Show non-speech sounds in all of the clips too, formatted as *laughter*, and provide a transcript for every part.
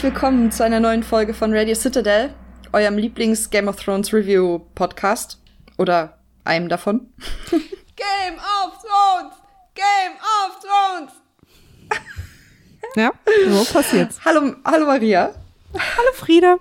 Herzlich willkommen zu einer neuen Folge von Radio Citadel, eurem Lieblings Game of Thrones Review Podcast. Oder einem davon. *laughs* Game of Thrones! Game of Thrones! *laughs* Ja, so passiert's. Hallo, hallo Maria. Hallo Frieda.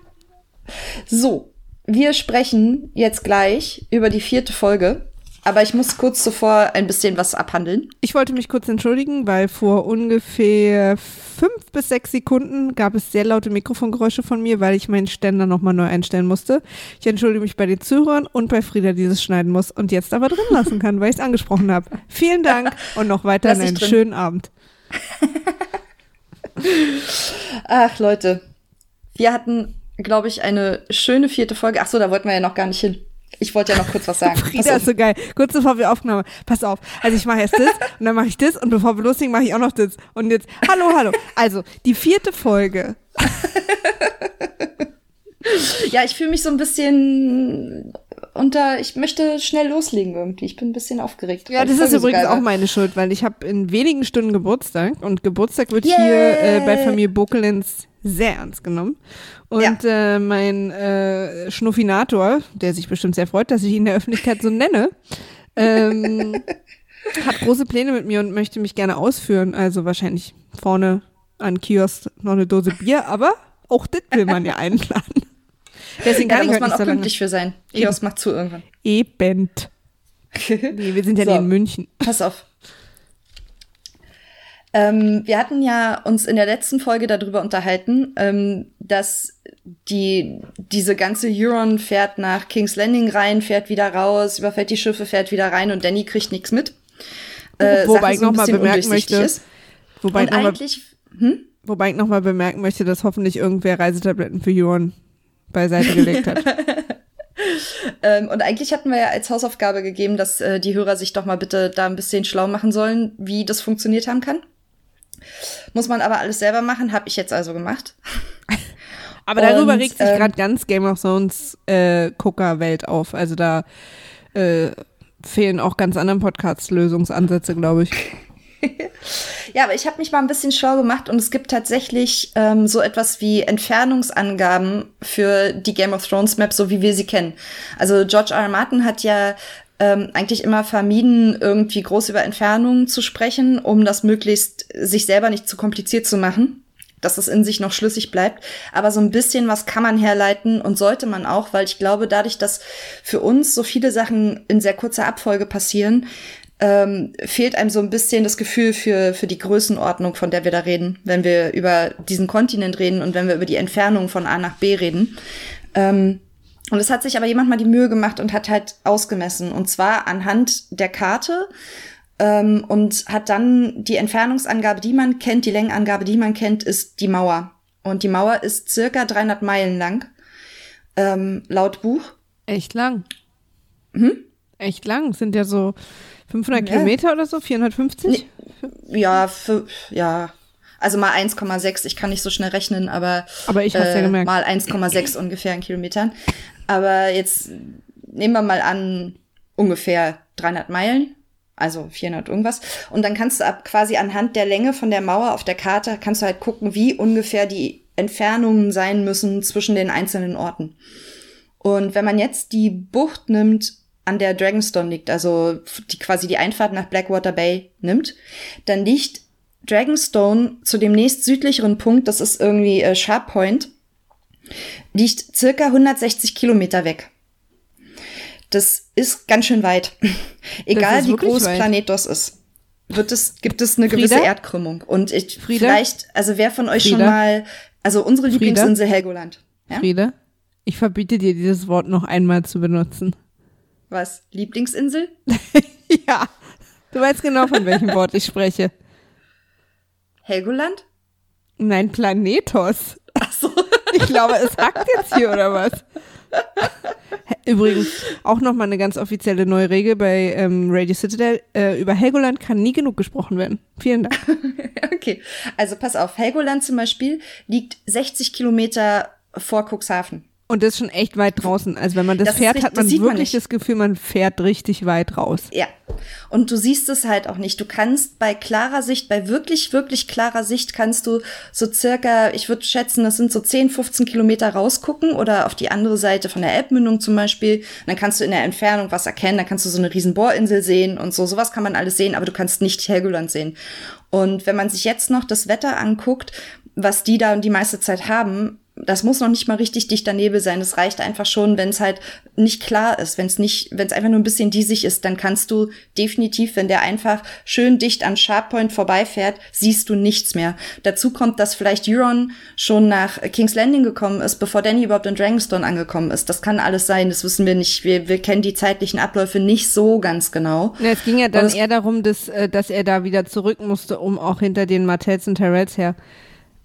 So, wir sprechen jetzt gleich über die vierte Folge. Aber ich muss kurz zuvor ein bisschen was abhandeln. Ich wollte mich kurz entschuldigen, weil vor ungefähr fünf bis sechs Sekunden gab es sehr laute Mikrofongeräusche von mir, weil ich meinen Ständer nochmal neu einstellen musste. Ich entschuldige mich bei den Zuhörern und bei Frieda, die das schneiden muss und jetzt aber drin lassen kann, weil ich es angesprochen habe. Vielen Dank und noch weiterhin einen drin. schönen Abend. *laughs* Ach, Leute. Wir hatten, glaube ich, eine schöne vierte Folge. Ach so, da wollten wir ja noch gar nicht hin. Ich wollte ja noch kurz was sagen. *laughs* Frieda ist so geil. Kurz bevor wir aufgenommen Pass auf. Also ich mache jetzt das *laughs* und dann mache ich das und bevor wir loslegen, mache ich auch noch das. Und jetzt, hallo, hallo. Also, die vierte Folge. *laughs* ja, ich fühle mich so ein bisschen unter, ich möchte schnell loslegen irgendwie. Ich bin ein bisschen aufgeregt. Ja, das ist übrigens auch meine Schuld, weil ich habe in wenigen Stunden Geburtstag und Geburtstag wird yeah. hier äh, bei Familie Bokelens sehr ernst genommen. Und ja. äh, mein äh, Schnuffinator, der sich bestimmt sehr freut, dass ich ihn in der Öffentlichkeit so nenne, *laughs* ähm, hat große Pläne mit mir und möchte mich gerne ausführen. Also wahrscheinlich vorne an Kiosk noch eine Dose Bier, aber auch das will man ja einladen. Deswegen ja, muss man auch so pünktlich für sein. Kiosk macht zu irgendwann. Eben. *laughs* nee, wir sind ja so, in München. Pass auf. Ähm, wir hatten ja uns in der letzten Folge darüber unterhalten, ähm, dass die, diese ganze Euron fährt nach King's Landing rein, fährt wieder raus, überfällt die Schiffe, fährt wieder rein und Danny kriegt nichts mit. Äh, wobei ich nochmal bemerken möchte, ist. Wobei und ich eigentlich, hm? wobei ich nochmal bemerken möchte, dass hoffentlich irgendwer Reisetabletten für Euron beiseite gelegt hat. *laughs* ähm, und eigentlich hatten wir ja als Hausaufgabe gegeben, dass äh, die Hörer sich doch mal bitte da ein bisschen schlau machen sollen, wie das funktioniert haben kann. Muss man aber alles selber machen, habe ich jetzt also gemacht. *laughs* aber darüber und, regt sich ähm, gerade ganz Game of Thrones äh, Gucker-Welt auf. Also da äh, fehlen auch ganz anderen Podcast-Lösungsansätze, glaube ich. *laughs* ja, aber ich habe mich mal ein bisschen schlau gemacht und es gibt tatsächlich ähm, so etwas wie Entfernungsangaben für die Game of Thrones Map, so wie wir sie kennen. Also George R. R. Martin hat ja ähm, eigentlich immer vermieden, irgendwie groß über Entfernungen zu sprechen, um das möglichst sich selber nicht zu kompliziert zu machen, dass es in sich noch schlüssig bleibt. Aber so ein bisschen was kann man herleiten und sollte man auch, weil ich glaube, dadurch, dass für uns so viele Sachen in sehr kurzer Abfolge passieren, ähm, fehlt einem so ein bisschen das Gefühl für, für die Größenordnung, von der wir da reden, wenn wir über diesen Kontinent reden und wenn wir über die Entfernung von A nach B reden. Ähm, und es hat sich aber jemand mal die Mühe gemacht und hat halt ausgemessen. Und zwar anhand der Karte ähm, und hat dann die Entfernungsangabe, die man kennt, die Längenangabe, die man kennt, ist die Mauer. Und die Mauer ist circa 300 Meilen lang, ähm, laut Buch. Echt lang. Hm? Echt lang. Sind ja so 500 ja. Kilometer oder so, 450? Nee, ja, für, ja, also mal 1,6, ich kann nicht so schnell rechnen, aber, aber ich hab's äh, ja gemerkt. mal 1,6 ungefähr in Kilometern. Aber jetzt nehmen wir mal an, ungefähr 300 Meilen, also 400 irgendwas. Und dann kannst du ab quasi anhand der Länge von der Mauer auf der Karte, kannst du halt gucken, wie ungefähr die Entfernungen sein müssen zwischen den einzelnen Orten. Und wenn man jetzt die Bucht nimmt, an der Dragonstone liegt, also die quasi die Einfahrt nach Blackwater Bay nimmt, dann liegt Dragonstone zu dem nächst südlicheren Punkt, das ist irgendwie äh, Sharp Point, liegt circa 160 Kilometer weg. Das ist ganz schön weit. *laughs* Egal wie groß weit. Planetos ist, wird es, gibt es eine Frieda? gewisse Erdkrümmung. Und ich, Frieda? vielleicht, also wer von euch Frieda? schon mal, also unsere Lieblingsinsel Helgoland. Ja? Friede, ich verbiete dir dieses Wort noch einmal zu benutzen. Was? Lieblingsinsel? *laughs* ja. Du weißt genau, von welchem Wort ich spreche. *laughs* Helgoland? Nein, Planetos. Ach so. *laughs* Ich glaube, es hackt jetzt hier oder was? *laughs* Übrigens auch nochmal eine ganz offizielle neue Regel bei ähm, Radio Citadel. Äh, über Helgoland kann nie genug gesprochen werden. Vielen Dank. *laughs* okay, also pass auf. Helgoland zum Beispiel liegt 60 Kilometer vor Cuxhaven. Und das ist schon echt weit draußen. Also wenn man das, Das fährt, richtig- hat man man wirklich nicht. das Gefühl, man fährt richtig weit raus. Ja. Und du siehst es halt auch nicht. Du kannst bei klarer Sicht, bei wirklich, wirklich klarer Sicht kannst du so circa, ich würde schätzen, das sind so 10, 15 Kilometer rausgucken oder auf die andere Seite von der Elbmündung zum Beispiel. Und dann kannst du in der Entfernung was erkennen, dann kannst du so eine riesen Bohrinsel sehen und so. Sowas kann man alles sehen, aber du kannst nicht Helgoland sehen. Und wenn man sich jetzt noch das Wetter anguckt, was die da die meiste Zeit haben, das muss noch nicht mal richtig dichter Nebel sein. Es reicht einfach schon, wenn es halt nicht klar ist, wenn es nicht, wenn es einfach nur ein bisschen diesig ist, dann kannst du definitiv, wenn der einfach schön dicht an Sharppoint vorbeifährt, siehst du nichts mehr. Dazu kommt, dass vielleicht Euron schon nach King's Landing gekommen ist, bevor Danny überhaupt in Dragonstone angekommen ist. Das kann alles sein, das wissen wir nicht. Wir, wir kennen die zeitlichen Abläufe nicht so ganz genau. Ja, es ging ja dann eher darum, dass, äh, dass er da wieder zurück musste, um auch hinter den Martells und Tyrells her.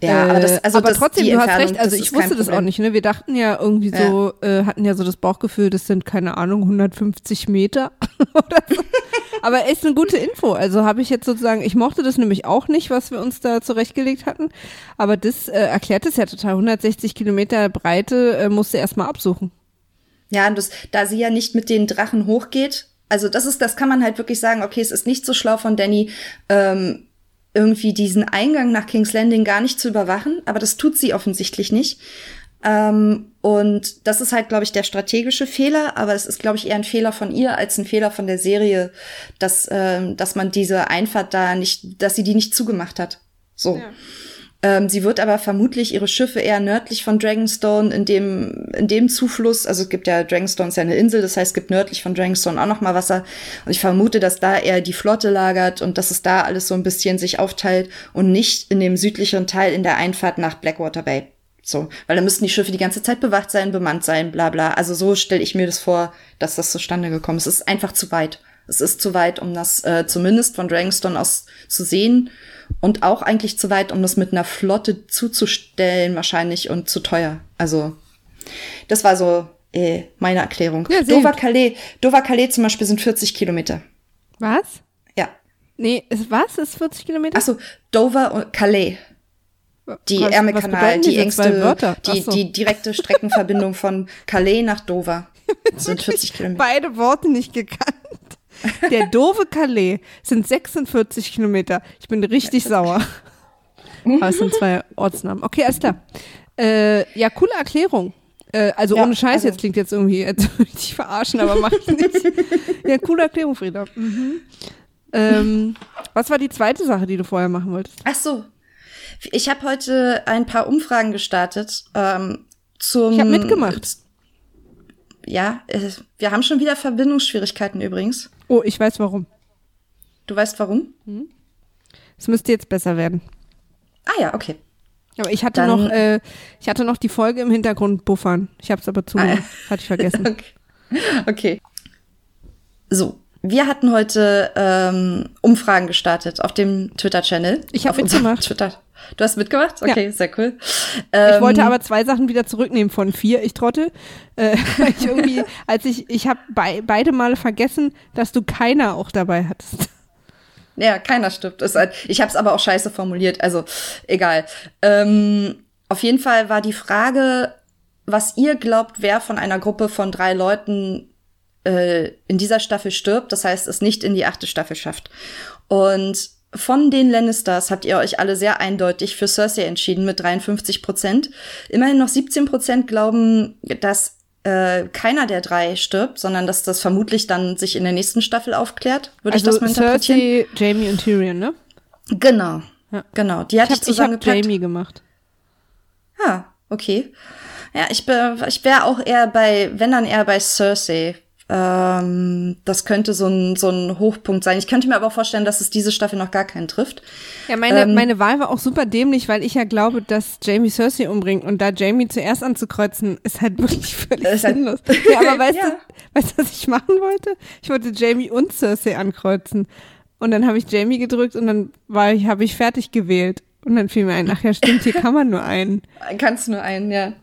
Ja, aber das, also aber das, trotzdem, du hast recht, also ich wusste das auch nicht, ne? Wir dachten ja irgendwie Ja. so, äh, hatten ja so das Bauchgefühl, das sind, keine Ahnung, 150 Meter *laughs* oder so. Aber ist eine gute Info. Also habe ich jetzt sozusagen, ich mochte das nämlich auch nicht, was wir uns da zurechtgelegt hatten. Aber das äh, erklärt es ja total. 160 Kilometer Breite äh, musste erstmal absuchen. Ja, und das, da sie ja nicht mit den Drachen hochgeht, also das ist, das kann man halt wirklich sagen, okay, es ist nicht so schlau von Danny, ähm, irgendwie diesen Eingang nach King's Landing gar nicht zu überwachen, aber das tut sie offensichtlich nicht. Ähm, und das ist halt, glaube ich, der strategische Fehler, aber es ist, glaube ich, eher ein Fehler von ihr als ein Fehler von der Serie, dass, ähm, dass man diese Einfahrt da nicht, dass sie die nicht zugemacht hat. So. Ähm, sie wird aber vermutlich ihre Schiffe eher nördlich von Dragonstone in dem, in dem Zufluss, also es gibt ja, Dragonstone ist ja eine Insel, das heißt, es gibt nördlich von Dragonstone auch noch mal Wasser. Und ich vermute, dass da eher die Flotte lagert und dass es da alles so ein bisschen sich aufteilt und nicht in dem südlicheren Teil in der Einfahrt nach Blackwater Bay. So, weil da müssten die Schiffe die ganze Zeit bewacht sein, bemannt sein, bla bla. Also so stelle ich mir das vor, dass das zustande gekommen ist. Es ist einfach zu weit. Es ist zu weit, um das äh, zumindest von Dragonstone aus zu sehen und auch eigentlich zu weit, um das mit einer Flotte zuzustellen wahrscheinlich und zu teuer. Also das war so äh, meine Erklärung. Ja, sehr Dover. Calais, Dover Calais zum Beispiel sind 40 Kilometer. Was? Ja. Nee, ist, was? Ist 40 Kilometer? Achso, Dover und Calais. Die Was- Ärmelkanal, die engste, die, so. die direkte Streckenverbindung von *laughs* Calais nach Dover. Sind 40 Kilometer. beide Worte nicht gekannt. Der doofe Calais sind 46 Kilometer. Ich bin richtig sauer. Aber es sind zwei Ortsnamen. Okay, alles klar. Äh, ja, coole Erklärung. Äh, also Ja, ohne Scheiß, also- jetzt klingt jetzt irgendwie, als *laughs* würde ich dich verarschen, aber mach ich nicht. Ja, coole Erklärung, Frieda. Mhm. Ähm, was war die zweite Sache, die du vorher machen wolltest? Ach so. Ich habe heute ein paar Umfragen gestartet ähm, zum. Ich hab mitgemacht. Ja, äh, wir haben schon wieder Verbindungsschwierigkeiten übrigens. Oh, ich weiß warum. Du weißt warum? Es müsste jetzt besser werden. Ah ja, okay. Aber ich hatte Dann- noch, äh, ich hatte noch die Folge im Hintergrund buffern. Ich habe es aber zugemacht. *laughs* Hatte ich vergessen. *laughs* Okay. okay. So, wir hatten heute ähm, Umfragen gestartet auf dem Twitter-Channel. Ich hab Auf unserem mitgemacht. Twitter. Du hast mitgemacht? Okay, sehr cool. Ich Ähm, wollte aber zwei Sachen wieder zurücknehmen von vier, ich trottel. Äh, *laughs* ich irgendwie, *laughs* als ich, ich habe bei, beide Male vergessen, dass du keiner auch dabei hattest. Ja, keiner stirbt. Halt, ich habe es aber auch scheiße formuliert, also egal. Ähm, auf jeden Fall war die Frage, was ihr glaubt, wer von einer Gruppe von drei Leuten äh, in dieser Staffel stirbt, das heißt, es nicht in die achte Staffel schafft. Und von den Lannisters habt ihr euch alle sehr eindeutig für Cersei entschieden mit 53 Prozent. Immerhin noch 17 Prozent glauben, dass äh, keiner der drei stirbt, sondern dass das vermutlich dann sich in der nächsten Staffel aufklärt. Würde ich das mal interpretieren? Also Cersei, Jamie und Tyrion, ne? Genau. Ja. Genau. Die Ich hatte ich, habe ich zusammen hab Jamie gemacht. Ah, okay. Ja, ich, ich wäre auch eher bei, wenn dann eher bei Cersei. Ähm, das könnte so ein, so ein Hochpunkt sein. Ich könnte mir aber auch vorstellen, dass es diese Staffel noch gar keinen trifft. Ja, meine, Ähm, meine Wahl war auch super dämlich, weil ich ja glaube, dass Jamie Cersei umbringt und da Jamie zuerst anzukreuzen, ist halt *laughs* wirklich völlig halt- sinnlos. *laughs* Ja, aber weißt Ja. du, weißt du, was ich machen wollte? Ich wollte Jamie und Cersei ankreuzen. Und dann habe ich Jamie gedrückt und dann war ich, habe ich fertig gewählt. Und dann fiel mir ein, ach ja, stimmt, hier kann man nur einen. *laughs* Kannst nur einen, ja.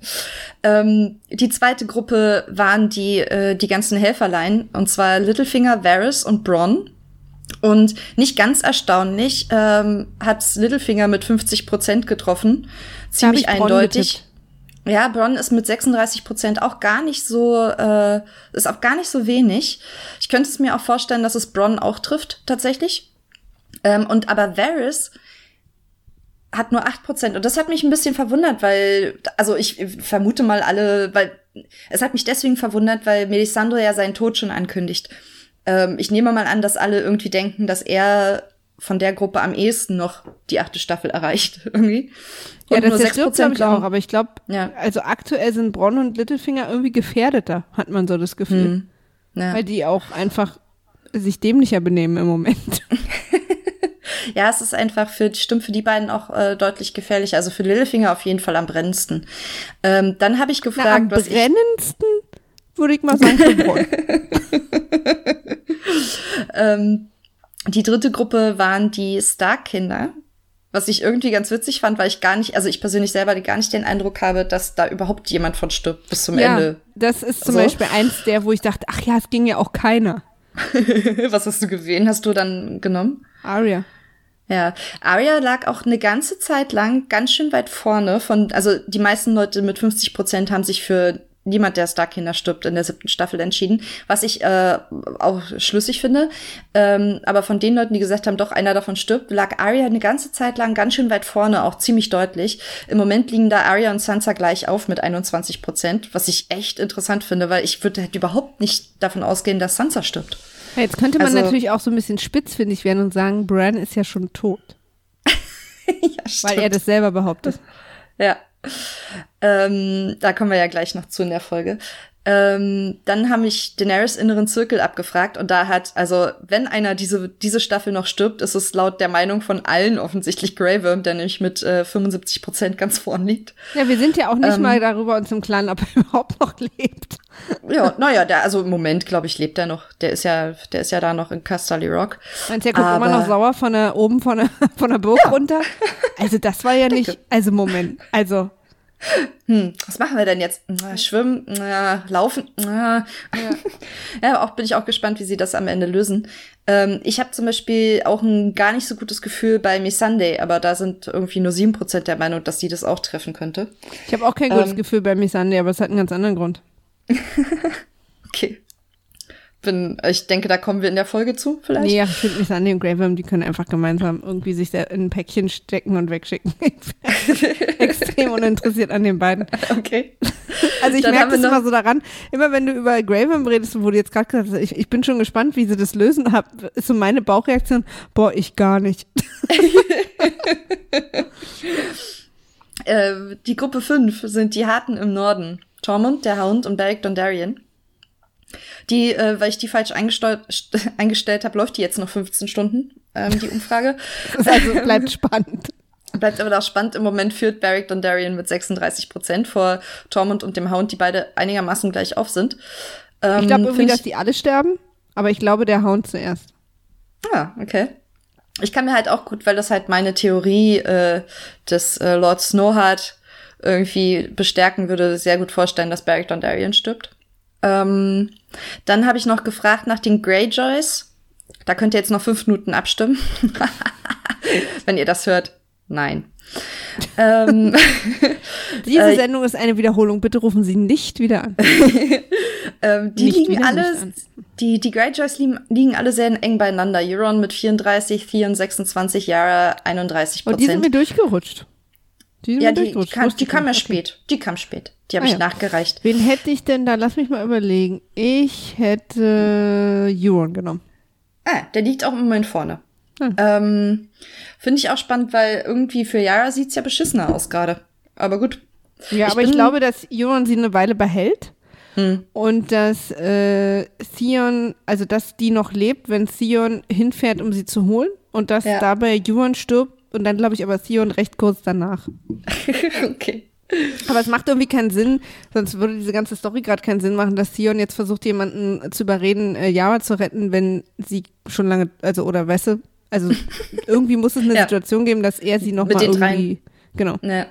Ähm, die zweite Gruppe waren die, äh, die ganzen Helferlein, und zwar Littlefinger, Varys und Bronn. Und nicht ganz erstaunlich ähm, hat Littlefinger mit 50 Prozent getroffen. Ziemlich eindeutig. getippt. Ja, Bronn ist mit 36 Prozent auch gar nicht so, äh, ist auch gar nicht so wenig. Ich könnte es mir auch vorstellen, dass es Bronn auch trifft, tatsächlich. Ähm, und aber Varys hat nur 8 Prozent. Und das hat mich ein bisschen verwundert, weil, also ich vermute mal alle, weil es hat mich deswegen verwundert, weil Melisandre ja seinen Tod schon ankündigt. Ähm, ich nehme mal an, dass alle irgendwie denken, dass er von der Gruppe am ehesten noch die achte Staffel erreicht, *laughs* irgendwie. Und ja, das nur 6 glaube ich auch, aber ich glaube, ja. also aktuell sind Bronn und Littlefinger irgendwie gefährdeter, hat man so das Gefühl. Hm. Ja. Weil die auch einfach sich dämlicher benehmen im Moment. *laughs* ja, es ist einfach für, stimmt für die beiden auch äh, deutlich gefährlich. Also für Littlefinger auf jeden Fall am brennendsten. Ähm, dann habe ich gefragt, Na, am was brennendsten würde ich mal sagen *laughs* ähm, die dritte Gruppe waren die Stark-Kinder. Was ich irgendwie ganz witzig fand, weil ich gar nicht, also ich persönlich selber gar nicht den Eindruck habe, dass da überhaupt jemand von stirbt bis zum ja, Ende. Das ist zum so. Beispiel eins der, wo ich dachte, ach ja, es ging ja auch keiner. *laughs* Was hast du gewählt? Hast du dann genommen? Arya. Ja, Arya lag auch eine ganze Zeit lang ganz schön weit vorne von, also die meisten Leute mit 50 Prozent haben sich für niemand der Starkinder stirbt in der siebten Staffel entschieden, was ich äh, auch schlüssig finde. Ähm, aber von den Leuten, die gesagt haben, doch einer davon stirbt, lag Arya eine ganze Zeit lang ganz schön weit vorne, auch ziemlich deutlich. Im Moment liegen da Arya und Sansa gleich auf mit 21 Prozent, was ich echt interessant finde, weil ich würde halt überhaupt nicht davon ausgehen, dass Sansa stirbt. Ja, jetzt könnte man also, natürlich auch so ein bisschen spitzfindig werden und sagen, Bran ist ja schon tot. *laughs* ja, stimmt. Weil er das selber behauptet. Ja. Ähm, da kommen wir ja gleich noch zu in der Folge. Ähm, dann haben mich Daenerys inneren Zirkel abgefragt und da hat, also wenn einer diese, diese Staffel noch stirbt, ist es laut der Meinung von allen offensichtlich Grey Worm, der nämlich mit äh, 75 Prozent ganz vorn liegt. Ja, wir sind ja auch nicht ähm, mal darüber uns im Klaren, ob er *laughs* überhaupt noch lebt. Ja, naja, der, also im Moment, glaube ich, lebt er noch. Der ist ja, der ist ja da noch in Casterly Rock. Meinst du, er guckt Aber, immer noch sauer von der, oben von der, *laughs* von der Burg ja. runter? Also das war ja nicht, also Moment, also hm, was machen wir denn jetzt? Schwimmen, laufen. Ja. *laughs* ja, auch bin ich auch gespannt, wie sie das am Ende lösen. Ähm, ich habe zum Beispiel auch ein gar nicht so gutes Gefühl bei Miss Sunday, aber da sind irgendwie nur sieben Prozent der Meinung, dass sie das auch treffen könnte. Ich habe auch kein gutes ähm, Gefühl bei Miss Sunday, aber es hat einen ganz anderen Grund. *laughs* okay bin, ich denke, da kommen wir in der Folge zu, vielleicht. Nee, ja, ich finde Missandei und Grey Worm, die können einfach gemeinsam irgendwie sich in ein Päckchen stecken und wegschicken. *laughs* Extrem uninteressiert an den beiden. Okay. Also ich merke das immer so daran, immer wenn du über Worm redest, wo du jetzt gerade gesagt hast, ich, ich bin schon gespannt, wie sie das lösen, hab, ist so meine Bauchreaktion, boah, ich gar nicht. *laughs* äh, die Gruppe 5 sind die Harten im Norden. Tormund, der Hound und Beric Dondarrion. Die, äh, weil ich die falsch *laughs* eingestellt habe, läuft die jetzt noch 15 Stunden, ähm, die Umfrage. *laughs* also bleibt spannend. Bleibt aber auch spannend. Im Moment führt Barrick Dondarrion mit 36 Prozent vor Tormund und dem Hound, die beide einigermaßen gleich auf sind. Ähm, ich glaube irgendwie, ich dass die alle sterben, aber ich glaube der Hound zuerst. Ah, okay. Ich kann mir halt auch gut, weil das halt meine Theorie äh, des äh, Lord Snowheart irgendwie bestärken würde, sehr gut vorstellen, dass Barrick Dondarrion stirbt. Ähm, dann habe ich noch gefragt nach den Greyjoys. Da könnt ihr jetzt noch fünf Minuten abstimmen. *laughs* Wenn ihr das hört, nein. ähm, *laughs* Diese äh, Sendung ist eine Wiederholung. Bitte rufen Sie nicht wieder an. *laughs* ähm, die nicht liegen alle, die, die Greyjoys liegen, liegen alle sehr eng beieinander. Euron mit 34, Theon 26, Yara 31 Prozent. Und die sind mir durchgerutscht. Die sind ja, mir die, die, kam, die kam ja okay. spät. Die kam spät. Die habe ah, ich ja. nachgereicht. Wen hätte ich denn da? Lass mich mal überlegen. Ich hätte Euron genommen. Ah, der liegt auch im Moment vorne. Hm. Ähm, Finde ich auch spannend, weil irgendwie für Yara sieht es ja beschissener aus gerade. Aber gut. Ja, ich aber ich glaube, dass Euron sie eine Weile behält. Hm. Und dass äh, Theon, also dass die noch lebt, wenn Theon hinfährt, um sie zu holen. Und dass ja. dabei Euron stirbt und dann glaube ich aber Theon recht kurz danach. *laughs* okay. Aber es macht irgendwie keinen Sinn, sonst würde diese ganze Story gerade keinen Sinn machen, dass Sion jetzt versucht, jemanden zu überreden, äh, Yara zu retten, wenn sie schon lange, also oder weißt du, also *laughs* irgendwie muss es eine ja. Situation geben, dass er sie nochmal irgendwie, dreien. genau. Ja.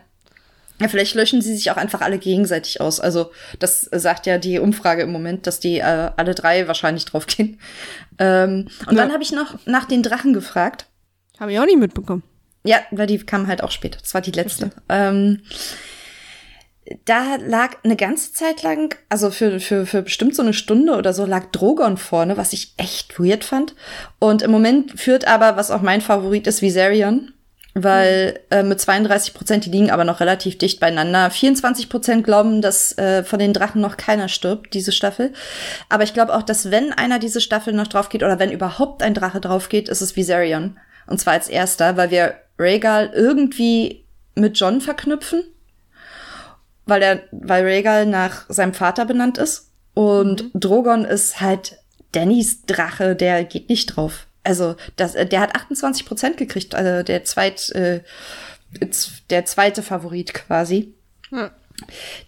ja, vielleicht löschen sie sich auch einfach alle gegenseitig aus. Also das sagt ja die Umfrage im Moment, dass die äh, alle drei wahrscheinlich draufgehen. Ähm, und ja. dann habe ich noch nach den Drachen gefragt. Habe ich auch nicht mitbekommen. Ja, weil die kam halt auch später. Das war die letzte. Ähm, da lag eine ganze Zeit lang, also für, für, für bestimmt so eine Stunde oder so, lag Drogon vorne, was ich echt weird fand. Und im Moment führt aber, was auch mein Favorit ist, Viserion. Weil äh, mit 32 Prozent, die liegen aber noch relativ dicht beieinander. 24 Prozent glauben, dass äh, von den Drachen noch keiner stirbt, diese Staffel. Aber ich glaube auch, dass wenn einer diese Staffel noch drauf geht oder wenn überhaupt ein Drache drauf geht, ist es Viserion. Und zwar als erster, weil wir Rhaegal irgendwie mit John verknüpfen weil er, weil Rhaegal nach seinem Vater benannt ist. Und mhm. Drogon ist halt Dannys Drache, der geht nicht drauf. Also, das, der hat 28 Prozent gekriegt, also der zweit, äh, der zweite Favorit quasi. Ja.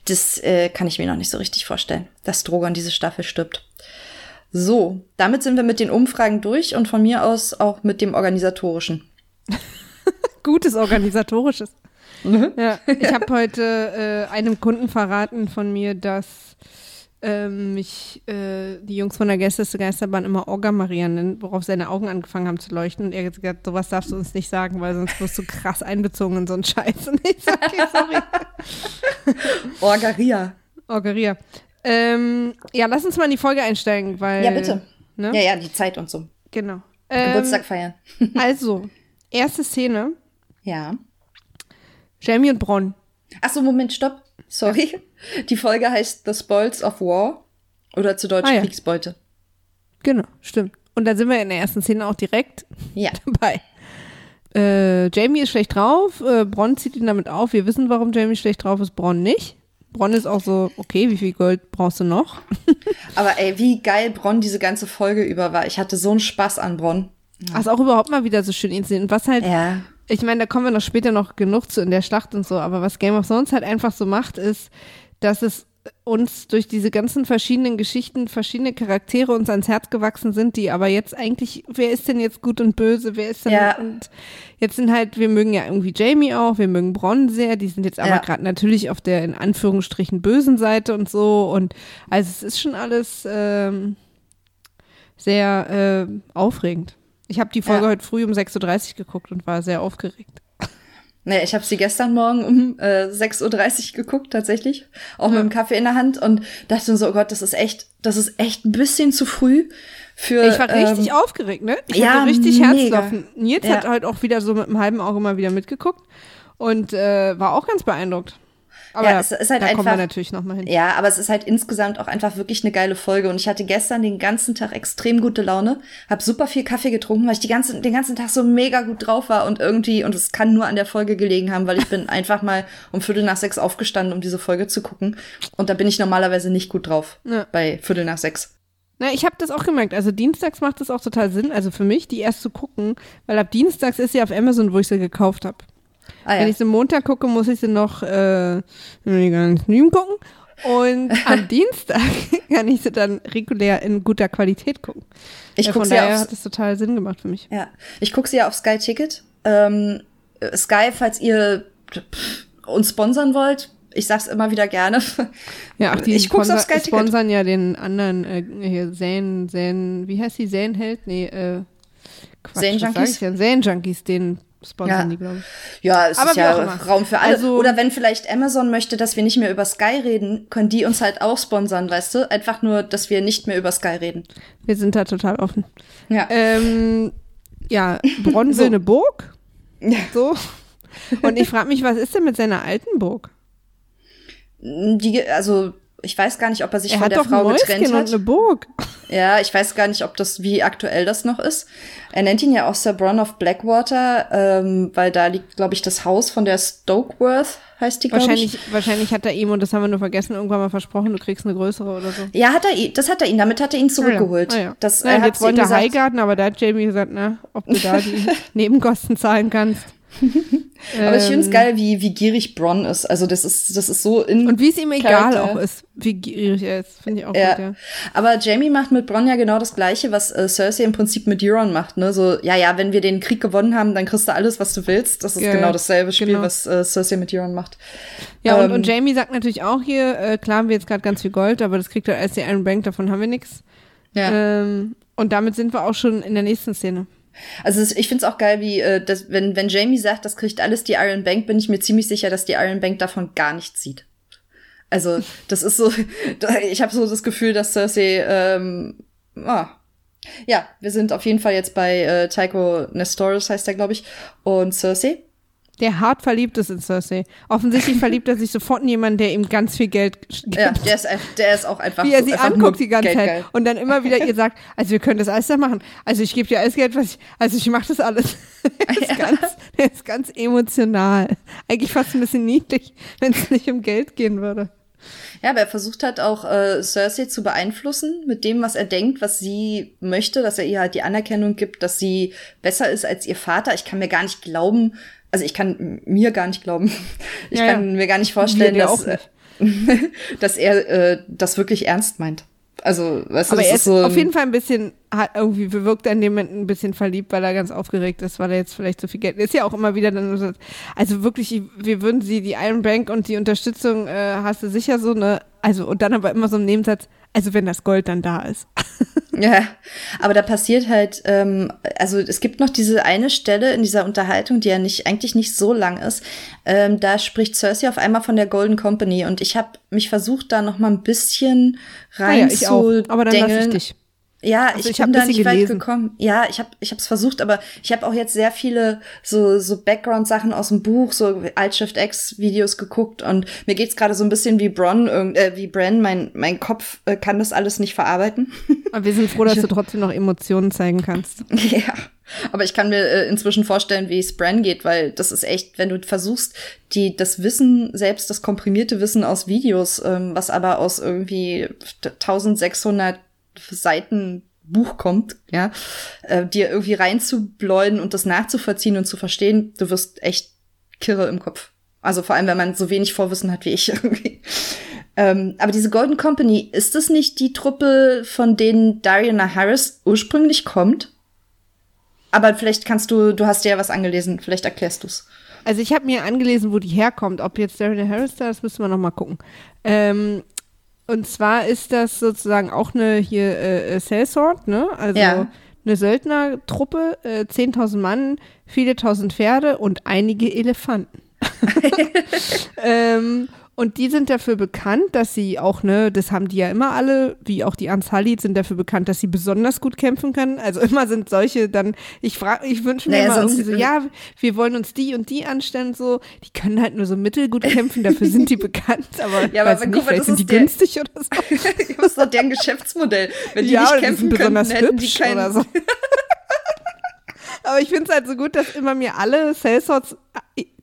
Das äh, kann ich mir noch nicht so richtig vorstellen, dass Drogon diese Staffel stirbt. So, damit sind wir mit den Umfragen durch und von mir aus auch mit dem organisatorischen. *laughs* Gutes organisatorisches. Ja, *laughs* ich habe heute äh, einem Kunden verraten von mir, dass ähm, mich äh, die Jungs von der Gästeste Geisterbahn immer Orga Maria nennen, worauf seine Augen angefangen haben zu leuchten. Und er hat gesagt, sowas darfst du uns nicht sagen, weil sonst wirst du krass einbezogen in so einen Scheiß. *laughs* Und ich sag, okay, sorry. *laughs* Orgaria. Orgaria. Ähm, ja, lass uns mal in die Folge einsteigen, weil. Ja, bitte. Ne? Ja, ja, die Zeit und so. Genau. Geburtstag ähm, feiern. also, erste Szene. Ja. Jamie und Bronn. Achso, Moment, stopp. Sorry. Die Folge heißt The Spoils of War oder zu Deutsch ah, ja. Kriegsbeute. Genau, stimmt. Und da sind wir in der ersten Szene auch direkt ja. *laughs* dabei. Äh, Jamie ist schlecht drauf, äh, Bronn zieht ihn damit auf. Wir wissen, warum Jamie schlecht drauf ist, Bronn nicht. Bronn ist auch so, okay, wie viel Gold brauchst du noch? *laughs* Aber ey, wie geil Bronn diese ganze Folge über war. Ich hatte so einen Spaß an Bronn. Ja. Ach, auch überhaupt mal wieder so schön inszeniert. Und was halt ja ich meine, da kommen wir noch später noch genug zu in der Schlacht und so, aber was Game of Thrones halt einfach so macht, ist, dass es uns durch diese ganzen verschiedenen Geschichten verschiedene Charaktere uns ans Herz gewachsen sind, die aber jetzt eigentlich, wer ist denn jetzt gut und böse, wer ist denn ja. und jetzt sind halt, wir mögen ja irgendwie Jamie auch, wir mögen Bronn sehr, die sind jetzt aber ja. gerade natürlich auf der in Anführungsstrichen bösen Seite und so und also es ist schon alles ähm, sehr äh, aufregend. Ich habe die Folge ja. heute früh um 6.30 Uhr geguckt und war sehr aufgeregt. Nee, ich habe sie gestern Morgen um äh, 6.30 Uhr geguckt, tatsächlich. Auch ja. mit dem Kaffee in der Hand und dachte so, oh Gott, das ist echt, das ist echt ein bisschen zu früh für. Ich war richtig ähm, aufgeregt, ne? Ich ja, hatte richtig Herzklopfen. Nils ja. hat heute auch wieder so mit einem halben Auge mal wieder mitgeguckt und äh, war auch ganz beeindruckt. Aber ja, es ist halt da einfach, kommen wir natürlich noch mal hin. Ja, aber es ist halt insgesamt auch einfach wirklich eine geile Folge. Und ich hatte gestern den ganzen Tag extrem gute Laune, habe super viel Kaffee getrunken, weil ich die ganze, den ganzen Tag so mega gut drauf war und irgendwie, und es kann nur an der Folge gelegen haben, weil ich bin *laughs* einfach mal um Viertel nach sechs aufgestanden, um diese Folge zu gucken. Und da bin ich normalerweise nicht gut drauf ja. bei Viertel nach sechs. Na, ich habe das auch gemerkt. Also dienstags macht das auch total Sinn, also für mich, die erst zu gucken, weil ab dienstags ist sie auf Amazon, wo ich sie gekauft habe. Ah, ja. Wenn ich sie Montag gucke, muss ich sie noch äh, ganz Stream gucken. Und *laughs* am Dienstag *laughs* kann ich sie dann regulär in guter Qualität gucken. Ich ja, von daher hat es total Sinn gemacht für mich. Ja, ich gucke sie ja auf Sky Ticket. Ähm, Sky, falls ihr uns sponsern wollt, ich sag's immer wieder gerne. Ja, ach, die ich guck's auf Sky Ticket. sponsern ja den anderen äh, hier Zane, Zane, wie heißt die Zane Held? Nee, äh Quatsch, Zane Junkies. Ja, Zane Junkies, den sponsern ja. die, glaube ich. Ja, es Aber ist ja Raum für alle. Also, Oder wenn vielleicht Amazon möchte, dass wir nicht mehr über Sky reden, können die uns halt auch sponsern, weißt du? Einfach nur, dass wir nicht mehr über Sky reden. Wir sind da total offen. Ja. Ähm, ja, will eine *laughs* Burg. Ja. So. Und ich frage mich, was ist denn mit seiner alten Burg? Die, also ich weiß gar nicht, ob er sich er von der Frau getrennt hat. Und eine Burg. Ja, ich weiß gar nicht, ob das, wie aktuell das noch ist. Er nennt ihn ja auch Sir Bronn of Blackwater, ähm, weil da liegt, glaube ich, das Haus von der Stokeworth, heißt die, glaube ich. Wahrscheinlich hat er ihm, und das haben wir nur vergessen, irgendwann mal versprochen, du kriegst eine größere oder so. Ja, hat er, das hat er ihn, damit hat er ihn zurückgeholt. Ah, ja. Ah, ja. Das, ja, er jetzt wollte er Highgarten, aber da hat Jamie gesagt, na, ob du da die *laughs* Nebenkosten zahlen kannst. Aber ich finde es ähm. geil, wie, wie gierig Bronn ist. Also das ist, das ist so in Und wie es ihm egal auch ist, wie gierig er ist, finde ich auch ja. gut, ja. Aber Jamie macht mit Bronn ja genau das Gleiche, was äh, Cersei im Prinzip mit Euron macht, ne? So, ja, ja, wenn wir den Krieg gewonnen haben, dann kriegst du alles, was du willst. Das ist ja, genau dasselbe Spiel, genau. was äh, Cersei mit Euron macht. Ja, ähm, und, und Jamie sagt natürlich auch hier, äh, klar haben wir jetzt gerade ganz viel Gold, aber das kriegt er als die Iron Bank, davon haben wir nichts. Ja. Ähm, und damit sind wir auch schon in der nächsten Szene. Also ich finde es auch geil, wie äh, das, wenn, wenn Jamie sagt, das kriegt alles die Iron Bank, bin ich mir ziemlich sicher, dass die Iron Bank davon gar nichts sieht. Also, das ist so, *laughs* ich habe so das Gefühl, dass Cersei, ähm, ah, ja, wir sind auf jeden Fall jetzt bei äh, Tycho Nestoris, heißt der, glaube ich, und Cersei. Der hart verliebt ist in Cersei. Offensichtlich verliebt er sich sofort in jemanden, der ihm ganz viel Geld gibt. Ja, der ist, der ist auch einfach Wie er sie anguckt die ganze geldgeil. Zeit und dann immer wieder ihr sagt, also wir können das alles da machen. Also ich gebe dir alles Geld, was ich, also ich mache das alles. *laughs* Der ist, Ja. ganz, der ist ganz emotional. Eigentlich fast ein bisschen niedlich, wenn es nicht um Geld gehen würde. Ja, aber er versucht halt auch äh, Cersei zu beeinflussen mit dem, was er denkt, was sie möchte, dass er ihr halt die Anerkennung gibt, dass sie besser ist als ihr Vater. Ich kann mir gar nicht glauben, also ich kann mir gar nicht glauben, *laughs* ich Ja, ja. kann mir gar nicht vorstellen, dass, nicht. *laughs* dass er äh, das wirklich ernst meint. Also, weißt du, Aber das er ist so. auf jeden Fall ein bisschen, hat irgendwie bewirkt er in dem Moment ein bisschen verliebt, weil er ganz aufgeregt ist, weil er jetzt vielleicht so viel Geld. Ist ja auch immer wieder dann so, also wirklich, wir würden sie, die Iron Bank und die Unterstützung äh, hast du sicher so eine, also und dann aber immer so im Nebensatz, also wenn das Gold dann da ist. *laughs* Ja, aber da passiert halt, ähm, also es gibt noch diese eine Stelle in dieser Unterhaltung, die ja nicht eigentlich nicht so lang ist. Ähm, da spricht Cersei auf einmal von der Golden Company und ich habe mich versucht, da noch mal ein bisschen rein ich auch. zu Aber dann lass ich dich. Ja, Also ich, ich bin da nicht bisschen weit gelesen. gekommen. Ja, ich habe ich hab's versucht, aber ich habe auch jetzt sehr viele so so Background Sachen aus dem Buch, so Alt Shift X Videos geguckt und mir geht's gerade so ein bisschen wie Bron äh, wie Bran, mein mein Kopf äh, kann das alles nicht verarbeiten. Aber wir sind froh, dass du *laughs* trotzdem noch Emotionen zeigen kannst. Ja, aber ich kann mir äh, inzwischen vorstellen, wie es Bran geht, weil das ist echt, wenn du versuchst, die das Wissen, selbst das komprimierte Wissen aus Videos, ähm, was aber aus irgendwie 1600 Seiten Buch kommt, ja, äh, dir irgendwie reinzubläuen und das nachzuvollziehen und zu verstehen, du wirst echt kirre im Kopf. Also vor allem, wenn man so wenig Vorwissen hat wie ich *laughs* irgendwie. Ähm, aber diese Golden Company, ist es nicht die Truppe, von denen Diana Harris ursprünglich kommt? Aber vielleicht kannst du, du hast dir ja was angelesen, vielleicht erklärst du's. Also ich habe mir angelesen, wo die herkommt. Ob jetzt Darren Harris da ist, müssen wir noch mal gucken. Ähm, und zwar ist das sozusagen auch eine hier äh, äh, Sellsword, ne? Also Ja. eine Söldnertruppe, äh, 10.000 Mann, viele tausend Pferde und einige Elefanten. *laughs* *laughs* ähm, und die sind dafür bekannt, dass sie auch, ne, das haben die ja immer alle, wie auch die Ansalit, sind dafür bekannt, dass sie besonders gut kämpfen können. Also *laughs* immer sind solche dann, ich frage, ich wünsche mir Naja, immer irgendwie so, ja, wir wollen uns die und die anstellen, so. Die können halt nur so mittelgut kämpfen, dafür sind die *laughs* bekannt, aber, Ja, aber weiß guck nicht, mal, vielleicht das sind die der- günstig oder so. *laughs* das ist doch deren Geschäftsmodell. Wenn die ja, nicht die kämpfen sind könnten, besonders hätten die keinen. oder so. Aber ich finde es halt so gut, dass immer mir alle äh,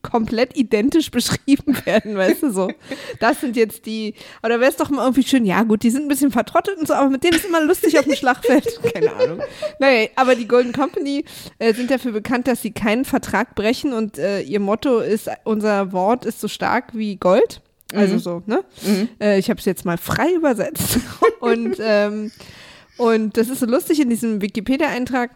komplett identisch *laughs* beschrieben werden, weißt du so. Das sind jetzt die, oder wäre es doch mal irgendwie schön, ja gut, die sind ein bisschen vertrottet und so, aber mit denen ist immer lustig auf dem Schlachtfeld. *laughs* Keine Ahnung. Naja, aber die Golden Company äh, sind dafür bekannt, dass sie keinen Vertrag brechen und äh, ihr Motto ist, unser Wort ist so stark wie Gold. Also so, ne? Äh, ich habe es jetzt mal frei übersetzt. *laughs* und, ähm, und das ist so lustig in diesem Wikipedia-Eintrag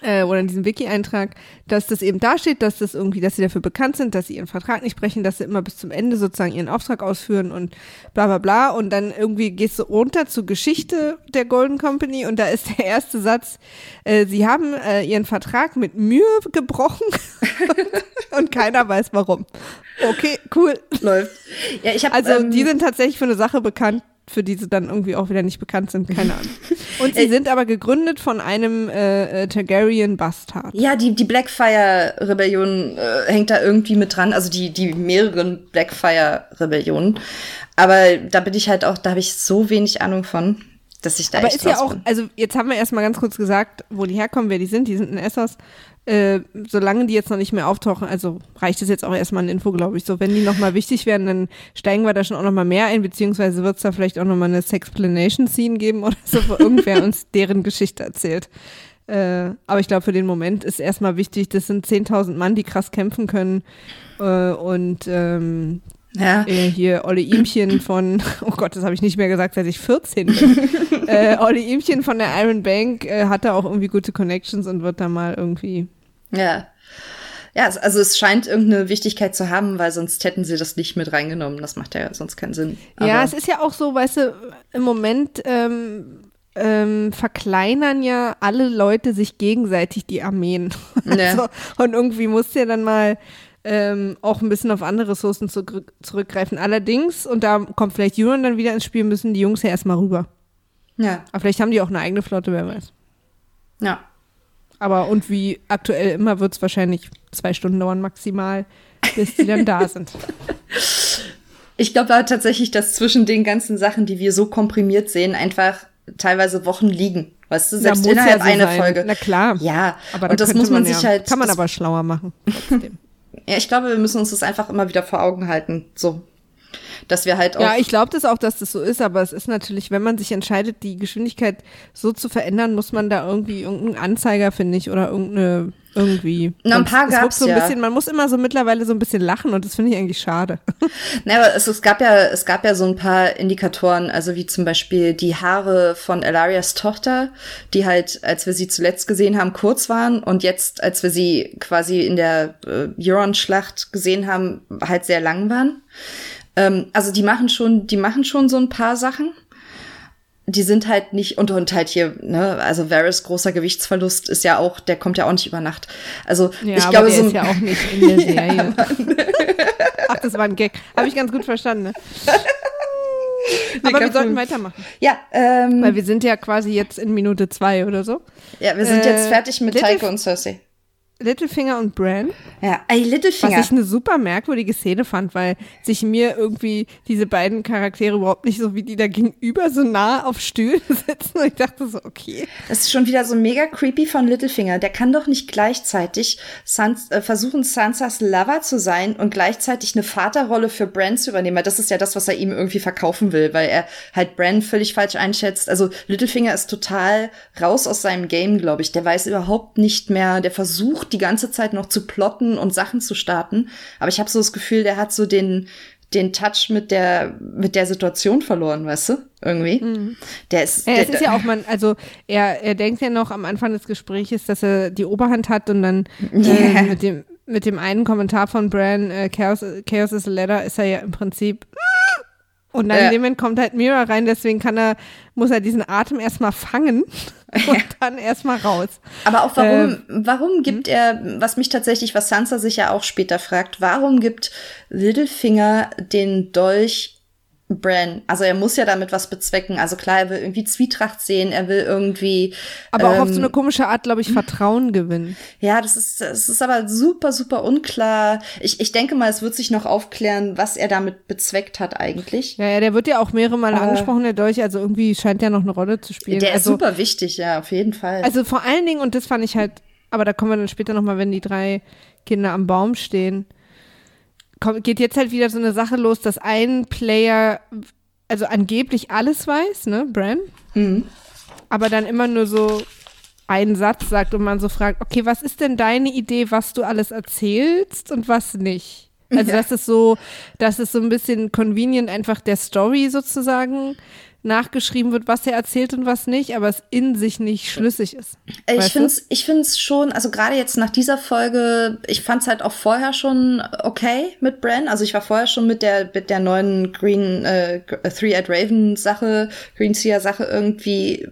äh, oder in diesem Wiki-Eintrag, dass das eben dasteht, dass das irgendwie, dass sie dafür bekannt sind, dass sie ihren Vertrag nicht brechen, dass sie immer bis zum Ende sozusagen ihren Auftrag ausführen und bla bla bla. Und dann irgendwie gehst du runter zur Geschichte der Golden Company und da ist der erste Satz, äh, sie haben äh, ihren Vertrag mit Mühe gebrochen *laughs* und keiner weiß warum. Okay, cool. Läuft. Ja, ich habe Also ähm, die sind tatsächlich für eine Sache bekannt, für die sie dann irgendwie auch wieder nicht bekannt sind, keine Ahnung. *laughs* Und sie Äh, sind aber gegründet von einem äh, äh, Targaryen Bastard. Ja, die, die Blackfire-Rebellion äh, hängt da irgendwie mit dran, also die, die mehreren Blackfire-Rebellionen. Aber da bin ich halt auch, da habe ich so wenig Ahnung von, dass ich da aber echt ist ja auch, bin. also jetzt haben wir erstmal ganz kurz gesagt, wo die herkommen, wer die sind. Die sind in Essos. Äh, solange die jetzt noch nicht mehr auftauchen, also reicht es jetzt auch erstmal an Info, glaube ich. So, wenn die nochmal wichtig werden, dann steigen wir da schon auch nochmal mehr ein, beziehungsweise wird es da vielleicht auch nochmal eine Sexplanation-Scene geben oder so, wo irgendwer *laughs* uns deren Geschichte erzählt. Äh, aber ich glaube, für den Moment ist erstmal wichtig, das sind 10.000 Mann, die krass kämpfen können. Äh, und ähm, Ja. äh, hier Olle Ihmchen von, *laughs* oh Gott, das habe ich nicht mehr gesagt, seit ich 14 bin. *laughs* äh, Olle Ihmchen von der Iron Bank äh, hat da auch irgendwie gute Connections und wird da mal irgendwie. Ja. Ja, also es scheint irgendeine Wichtigkeit zu haben, weil sonst hätten sie das nicht mit reingenommen. Das macht ja sonst keinen Sinn. ja, Aber- es ist ja auch so, weißt du, im Moment ähm, ähm, verkleinern ja alle Leute sich gegenseitig die Armeen. *laughs* Ja. so, und irgendwie muss ja dann mal ähm, auch ein bisschen auf andere Ressourcen zurück, zurückgreifen. Allerdings, und da kommt vielleicht Euron dann wieder ins Spiel, müssen die Jungs ja erstmal rüber. Ja. Aber vielleicht haben die auch eine eigene Flotte, wer weiß. Ja. Aber und wie aktuell immer wird es wahrscheinlich zwei Stunden dauern maximal, bis die dann da sind. *laughs* Ich glaube aber tatsächlich, dass zwischen den ganzen Sachen, die wir so komprimiert sehen, einfach teilweise Wochen liegen. Weißt du, selbst ja, innerhalb ja so einer sein. Folge. Na klar. Ja, aber und das muss man, ja, sich halt. Kann man aber schlauer machen. Ja, ich glaube, wir müssen uns das einfach immer wieder vor Augen halten. So. Dass wir halt auch. Ja, ich glaube das auch, dass das so ist, aber es ist natürlich, wenn man sich entscheidet, die Geschwindigkeit so zu verändern, muss man da irgendwie irgendeinen Anzeiger, finde ich, oder irgendeine irgendwie. Na, ein paar es gab's so ein ja. bisschen, man muss immer so mittlerweile so ein bisschen lachen und das finde ich eigentlich schade. *laughs* Na, aber es, es gab ja, es gab ja so ein paar Indikatoren, also wie zum Beispiel die Haare von Elarias Tochter, die halt, als wir sie zuletzt gesehen haben, kurz waren und jetzt, als wir sie quasi in der äh, Euron-Schlacht gesehen haben, halt sehr lang waren. Ähm, also die machen schon, die machen schon so ein paar Sachen. Die sind halt nicht, und, und halt hier, ne, also Varys großer Gewichtsverlust ist ja auch, der kommt ja auch nicht über Nacht. Also Ja, ich glaube, der so ist ja auch nicht in der *laughs* Serie. Ach, das war ein Gag. Habe ich ganz gut verstanden. Ne? aber wir sollten weitermachen. ja, ähm, Weil wir sind ja quasi jetzt in Minute zwei oder so. ja, wir sind äh, jetzt fertig mit Little- Taiko und Cersei. Littlefinger und Bran. Ja, ey, Was Littlefinger. ich eine super merkwürdige Szene fand, weil sich mir irgendwie diese beiden Charaktere überhaupt nicht so wie die da gegenüber so nah auf Stühlen *laughs* sitzen. Und ich dachte so, okay. Das ist schon wieder so mega creepy von Littlefinger. Der kann doch nicht gleichzeitig Sans äh, versuchen, Sansas Lover zu sein und gleichzeitig eine Vaterrolle für Bran zu übernehmen. Weil das ist ja das, was er ihm irgendwie verkaufen will, weil er halt Bran völlig falsch einschätzt. Also Littlefinger ist total raus aus seinem Game, glaube ich. Der weiß überhaupt nicht mehr, der versucht die ganze Zeit noch zu plotten und Sachen zu starten. Aber ich habe so das Gefühl, der hat so den den Touch mit der mit der Situation verloren, weißt du? Irgendwie. Der ist Ja, der, es ist ja auch man, also er, er denkt ja noch am Anfang des Gesprächs, dass er die Oberhand hat und dann Yeah. *laughs* äh, mit dem mit dem einen Kommentar von Bran, äh, Chaos, Chaos is a Letter, ist er ja im Prinzip und dann Ja. in dem Moment kommt halt Mira rein, deswegen kann er, muss er diesen Atem erstmal fangen *laughs* und dann erstmal raus. Aber auch warum, Ähm, warum gibt er, was mich tatsächlich, was Sansa sich ja auch später fragt, warum gibt Littlefinger den Dolch Bran? Also er muss ja damit was bezwecken. Also klar, er will irgendwie Zwietracht sehen, er will irgendwie. Aber auch auf ähm, so eine komische Art, glaube ich, Vertrauen gewinnen. Ja, das ist, das ist aber super, super unklar. Ich, ich denke mal, es wird sich noch aufklären, was er damit bezweckt hat eigentlich. Ja, ja, der wird ja auch mehrere Male Aber- angesprochen, der Dolch, also irgendwie scheint der noch eine Rolle zu spielen. Der ist also, super wichtig, ja, auf jeden Fall. Also vor allen Dingen, und das fand ich halt, aber da kommen wir dann später nochmal, wenn die drei Kinder am Baum stehen, geht jetzt halt wieder so eine Sache los, dass ein Player, also angeblich alles weiß, ne, Bran, Mhm. aber dann immer nur so einen Satz sagt und man so fragt, okay, was ist denn deine Idee, was du alles erzählst und was nicht? Also Ja. das ist so, dass es so ein bisschen convenient einfach der Story sozusagen nachgeschrieben wird, was er erzählt und was nicht, aber es in sich nicht schlüssig ist. Ich finde es ich find's schon, also gerade jetzt nach dieser Folge, ich fand es halt auch vorher schon okay mit Bran. Also ich war vorher schon mit der, mit der neuen Green äh, Three-Eyed Raven Sache, Green Seer Sache irgendwie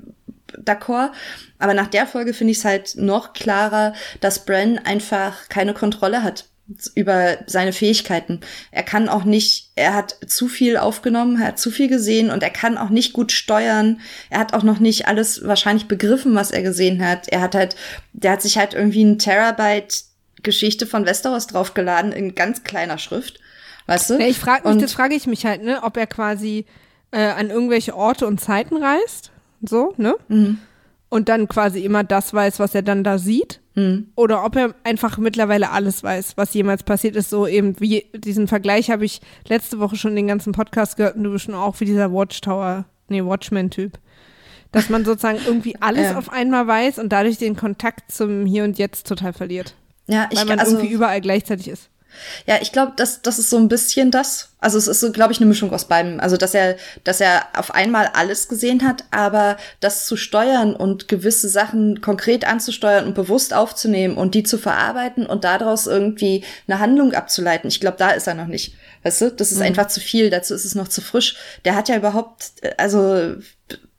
d'accord. Aber nach der Folge finde ich es halt noch klarer, dass Bran einfach keine Kontrolle hat über seine Fähigkeiten. Er kann auch nicht, er hat zu viel aufgenommen, er hat zu viel gesehen und er kann auch nicht gut steuern. Er hat auch noch nicht alles wahrscheinlich begriffen, was er gesehen hat. Er hat halt, der hat sich halt irgendwie ein Terabyte Geschichte von Westeros draufgeladen in ganz kleiner Schrift. Weißt du? Ja, ich frage mich, Und- das frage ich mich halt, ne, ob er quasi äh, an irgendwelche Orte und Zeiten reist, so, ne? Mhm. Und dann quasi immer das weiß, was er dann da sieht. Mhm. Oder ob er einfach mittlerweile alles weiß, was jemals passiert ist. So eben wie diesen Vergleich habe ich letzte Woche schon den ganzen Podcast gehört und du bist schon auch wie dieser Watchtower, nee, Watchman-Typ. Dass man sozusagen irgendwie alles Ja. auf einmal weiß und dadurch den Kontakt zum Hier und Jetzt total verliert. Ja, ich Weil man also, irgendwie überall gleichzeitig ist. Ja, ich glaube, das, das ist so ein bisschen das. Also es ist so, glaube ich, eine Mischung aus beidem. Also dass er, dass er auf einmal alles gesehen hat, aber das zu steuern und gewisse Sachen konkret anzusteuern und bewusst aufzunehmen und die zu verarbeiten und daraus irgendwie eine Handlung abzuleiten. Ich glaube, da ist er noch nicht. Weißt du, das ist einfach zu viel. Dazu ist es noch zu frisch. Der hat ja überhaupt, also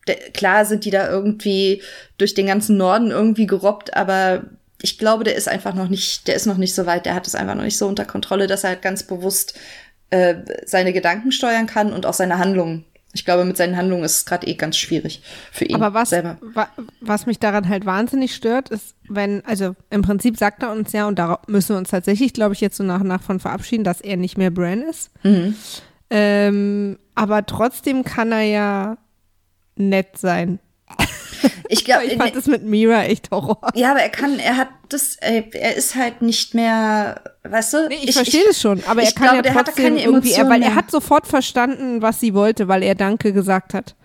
der, klar sind die da irgendwie durch den ganzen Norden irgendwie gerobbt, aber ich glaube, der ist einfach noch nicht, der ist noch nicht so weit, der hat es einfach noch nicht so unter Kontrolle, dass er halt ganz bewusst äh, seine Gedanken steuern kann und auch seine Handlungen. Ich glaube, mit seinen Handlungen ist es gerade eh ganz schwierig für ihn Aber was, selber. wa, was mich daran halt wahnsinnig stört, ist, wenn, also im Prinzip sagt er uns ja, und da müssen wir uns tatsächlich, glaube ich, jetzt so nach und nach von verabschieden, dass er nicht mehr Bran ist. Mhm. Ähm, aber trotzdem kann er ja nett sein. Ich glaube, Ich fand das mit Mira echt Horror. ja, aber er kann, er hat das, äh, er ist halt nicht mehr, weißt du? Nee, ich, verstehe das schon, aber er ich kann glaube, ja trotzdem keine irgendwie, er, weil er mehr. hat sofort verstanden, was sie wollte, weil er Danke gesagt hat.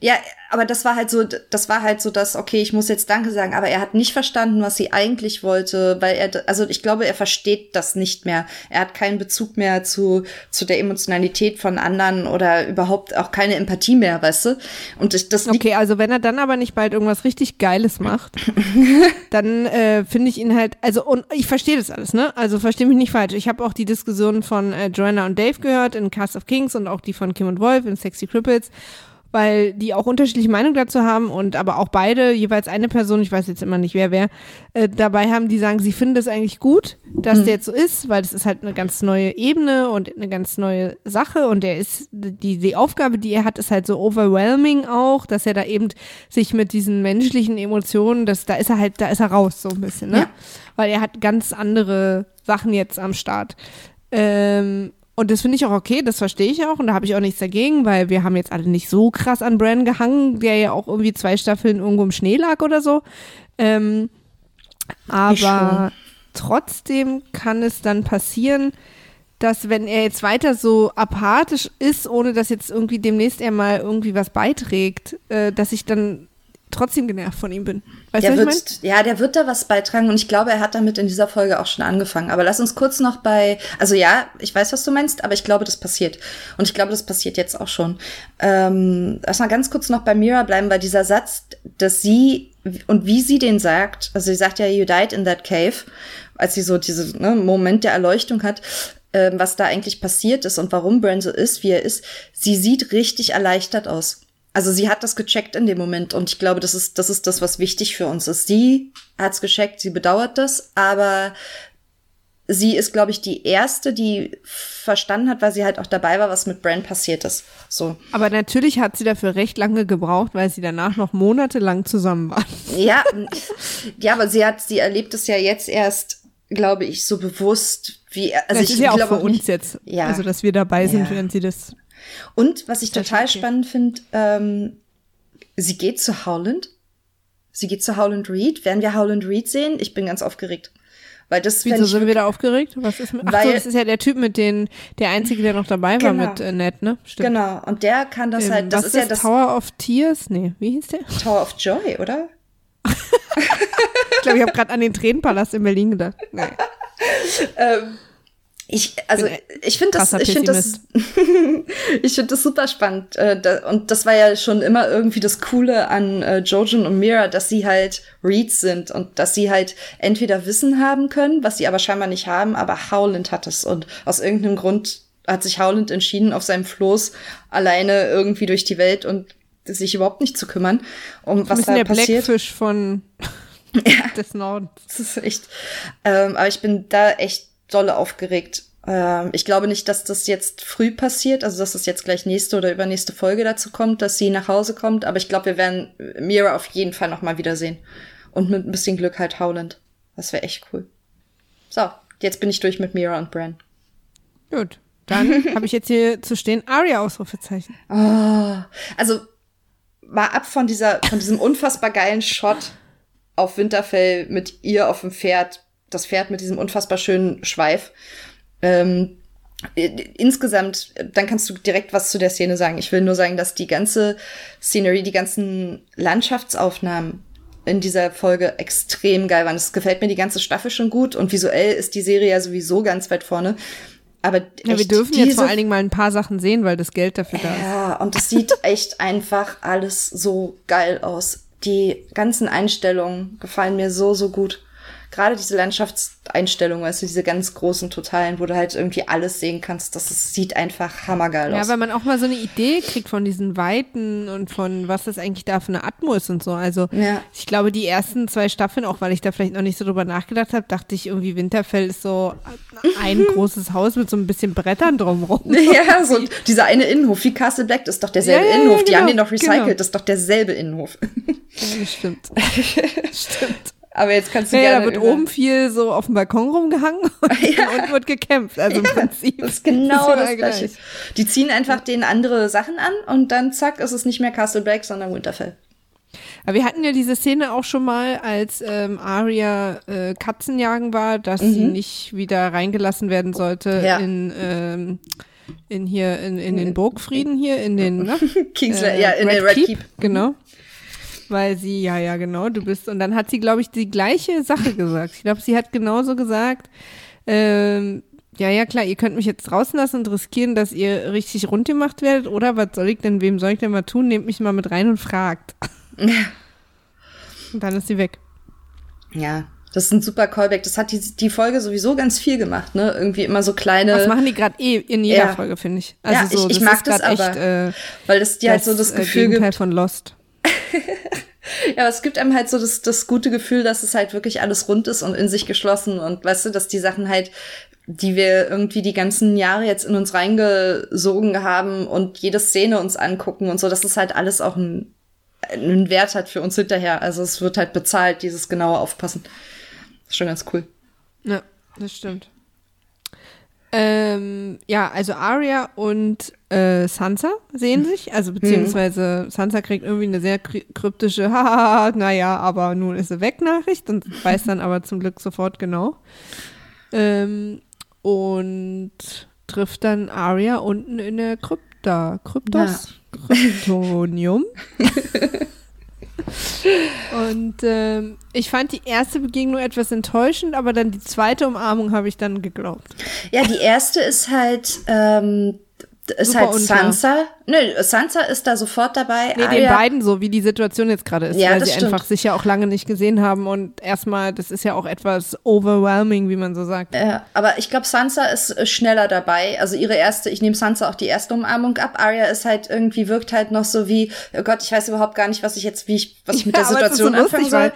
Ja, aber das war halt so, das war halt so das, okay, ich muss jetzt Danke sagen, aber er hat nicht verstanden, was sie eigentlich wollte, weil er, also ich glaube, er versteht das nicht mehr. Er hat keinen Bezug mehr zu, zu der Emotionalität von anderen oder überhaupt auch keine Empathie mehr, weißt du? Und ich, das Okay, also wenn er dann aber nicht bald irgendwas richtig Geiles macht, *laughs* dann äh, finde ich ihn halt, also und ich verstehe das alles, ne? Also verstehe mich nicht falsch. Ich habe auch die Diskussion von äh, Joanna und Dave gehört in Cast of Kings und auch die von Kim und Wolf in Sexy Cripples, weil die auch unterschiedliche Meinungen dazu haben und aber auch beide, jeweils eine Person, ich weiß jetzt immer nicht wer wer, äh, dabei haben, die sagen, sie finden das eigentlich gut, dass der jetzt so ist, weil das ist halt eine ganz neue Ebene und eine ganz neue Sache und der ist, die, die Aufgabe, die er hat, ist halt so overwhelming auch, dass er da eben sich mit diesen menschlichen Emotionen, das, da ist er halt, da ist er raus so ein bisschen, ne? Ja. Weil er hat ganz andere Sachen jetzt am Start. Ähm, und das finde ich auch okay, das verstehe ich auch und da habe ich auch nichts dagegen, weil wir haben jetzt alle nicht so krass an Bran gehangen, der ja auch irgendwie zwei Staffeln irgendwo im Schnee lag oder so. Ähm, aber trotzdem kann es dann passieren, dass wenn er jetzt weiter so apathisch ist, ohne dass jetzt irgendwie demnächst er mal irgendwie was beiträgt, äh, dass ich dann trotzdem genervt von ihm bin. Weißt Der du, was ich wird, ja, der wird da was beitragen und ich glaube, er hat damit in dieser Folge auch schon angefangen. Aber lass uns kurz noch bei, also ja, ich weiß, was du meinst, aber ich glaube, das passiert. Und ich glaube, das passiert jetzt auch schon. Ähm, lass mal ganz kurz noch bei Mira bleiben, weil dieser Satz, dass sie und wie sie den sagt, also sie sagt ja, you died in that cave, als sie so diesen ne, Moment der Erleuchtung hat, ähm, was da eigentlich passiert ist und warum Bran so ist, wie er ist, sie sieht richtig erleichtert aus. Also sie hat das gecheckt in dem Moment und ich glaube, das ist das ist das, was wichtig für uns ist. Sie hat's gecheckt, sie bedauert das, aber sie ist, glaube ich, die erste, die verstanden hat, weil sie halt auch dabei war, was mit Bran passiert ist. So. Aber natürlich hat sie dafür recht lange gebraucht, weil sie danach noch monatelang zusammen waren. *laughs* Ja, ja, aber sie hat, sie erlebt es ja jetzt erst, glaube ich, so bewusst, wie, also das ich ist ja auch glaube für uns nicht- jetzt, Ja. also dass wir dabei sind, Ja. während sie das. Und was ich ist total okay. spannend finde, ähm, sie geht zu Howland. Sie geht zu Howland Reed. Werden wir Howland Reed sehen? Ich bin ganz aufgeregt. Weil das Wieso sind wir da aufgeregt? Was ist mit, ach so, Weil- das ist ja der Typ mit den, der einzige, der noch dabei war Genau. mit äh, Ned, ne? Stimmt. Genau. Und der kann das Ähm, halt, das was ist ja das Tower of Tears? Nee, wie hieß der? *laughs* Tower of Joy, oder? Ich glaube, ich habe gerade an den Tränenpalast in Berlin gedacht. Nee. *laughs* Ähm, ich, also ich finde das, ich finde das, *laughs* ich finde das super spannend. Äh, und das war ja schon immer irgendwie das Coole an äh, Jojen und Mira, dass sie halt Reeds sind und dass sie halt entweder Wissen haben können, was sie aber scheinbar nicht haben, aber Howland hat es und aus irgendeinem Grund hat sich Howland entschieden, auf seinem Floß alleine irgendwie durch die Welt und sich überhaupt nicht zu kümmern, um was da der passiert. Blackfish von *laughs* des Nordens. Das ist echt. Ähm, aber ich bin da echt dolle aufgeregt. Ähm, ich glaube nicht, dass das jetzt früh passiert, also dass es jetzt gleich nächste oder übernächste Folge dazu kommt, dass sie nach Hause kommt. Aber ich glaube, wir werden Mira auf jeden Fall noch mal wiedersehen. Und mit ein bisschen Glück halt Howland. Das wäre echt cool. So, jetzt bin ich durch mit Mira und Bran. Gut. Dann *laughs* habe ich jetzt hier zu stehen Aria-Ausrufezeichen. Oh, also mal ab von dieser, von diesem unfassbar geilen Shot auf Winterfell mit ihr auf dem Pferd, das Pferd mit diesem unfassbar schönen Schweif. Ähm, äh, insgesamt, äh, dann kannst du direkt was zu der Szene sagen. Ich will nur sagen, dass die ganze Scenery, die ganzen Landschaftsaufnahmen in dieser Folge extrem geil waren. Es gefällt mir die ganze Staffel schon gut und visuell ist die Serie ja sowieso ganz weit vorne. Aber Ja, wir dürfen jetzt vor allen Dingen mal ein paar Sachen sehen, weil das Geld dafür da ist. ja, und es sieht *laughs* echt einfach alles so geil aus. Die ganzen Einstellungen gefallen mir so, so gut. Gerade diese Landschaftseinstellungen, weißt du, diese ganz großen Totalen, wo du halt irgendwie alles sehen kannst, das ist, sieht einfach hammergeil aus. Ja, weil man auch mal so eine Idee kriegt von diesen Weiten und von was das eigentlich da für eine Atmo ist und so. Also Ja. ich glaube, die ersten zwei Staffeln, auch weil ich da vielleicht noch nicht so drüber nachgedacht habe, dachte ich irgendwie, Winterfell ist so ein *laughs* großes Haus mit so ein bisschen Brettern drumrum. *laughs* Ja, so dieser eine Innenhof, wie Castle Black, das ist doch derselbe Ja, ja, Innenhof. Die genau, haben den doch recycelt, genau. das ist doch derselbe Innenhof. *laughs* Das stimmt. stimmt. Aber jetzt kannst du Ja, ja, gerne da wird oben viel so auf dem Balkon rumgehangen *laughs* und unten wird gekämpft. Also im Prinzip. Das ist *laughs* genau das, überall Gleiche. Die ziehen einfach denen andere Sachen an und dann zack, ist es nicht mehr Castle Black, sondern Winterfell. Aber wir hatten ja diese Szene auch schon mal, als ähm, Arya äh, Katzenjagen war, dass sie nicht wieder reingelassen werden sollte Mhm. Ja. in, ähm, in hier, in, in den Burgfrieden hier, in den, ne? *laughs* Kingsland, Äh, ja, in den Red Keep. Genau. Weil sie, ja, ja, genau, du bist. Und dann hat sie, glaube ich, die gleiche Sache gesagt. Ich glaube, sie hat genauso gesagt, ähm, ja, ja, klar, ihr könnt mich jetzt draußen lassen und riskieren, dass ihr richtig rund gemacht werdet. Oder was soll ich denn, wem soll ich denn mal tun? Nehmt mich mal mit rein und fragt. *laughs* Und dann ist sie weg. Ja, das ist ein super Callback. Das hat die, die Folge sowieso ganz viel gemacht, ne? Irgendwie immer so kleine. Das machen die gerade eh in jeder ja. Folge, finde ich. Also Ja, so, ich- ich das mag das aber, echt, äh, weil es dir halt so das äh, Gefühl Gegenteil gibt. von Lost. *laughs* Ja, aber es gibt einem halt so das, das gute Gefühl, dass es halt wirklich alles rund ist und in sich geschlossen und weißt du, dass die Sachen halt, die wir irgendwie die ganzen Jahre jetzt in uns reingesogen haben und jede Szene uns angucken und so, dass es halt alles auch einen, einen Wert hat für uns hinterher. Also es wird halt bezahlt, dieses genaue Aufpassen. ist schon ganz cool. Ja, das stimmt. Ähm, ja, also Arya und äh, Sansa sehen sich, also beziehungsweise Sansa kriegt irgendwie eine sehr kry- kryptische, *laughs* haha, naja, aber nun ist sie weg Nachricht und *laughs* weiß dann aber zum Glück sofort genau. Ähm, und trifft dann Arya unten in der Krypta, Kryptos, Kryptonium. *laughs* *laughs* Und ähm, ich fand die erste Begegnung etwas enttäuschend, aber dann die zweite Umarmung habe ich dann geglaubt. Ja, die erste ist halt, ähm, ist Super halt. Sansa. Nö, Sansa ist da sofort dabei. Nee, den beiden so, wie die Situation jetzt gerade ist, Ja, weil sie stimmt. einfach sich ja auch lange nicht gesehen haben und erstmal, das ist ja auch etwas overwhelming, wie man so sagt. Ja, aber ich glaube, Sansa ist äh, schneller dabei. Also ihre erste, ich nehme Sansa auch die erste Umarmung ab. Arya ist halt irgendwie, wirkt halt noch so wie, oh Gott, ich weiß überhaupt gar nicht, was ich jetzt, wie ich, was ich mit der es ist Situation so anfangen soll.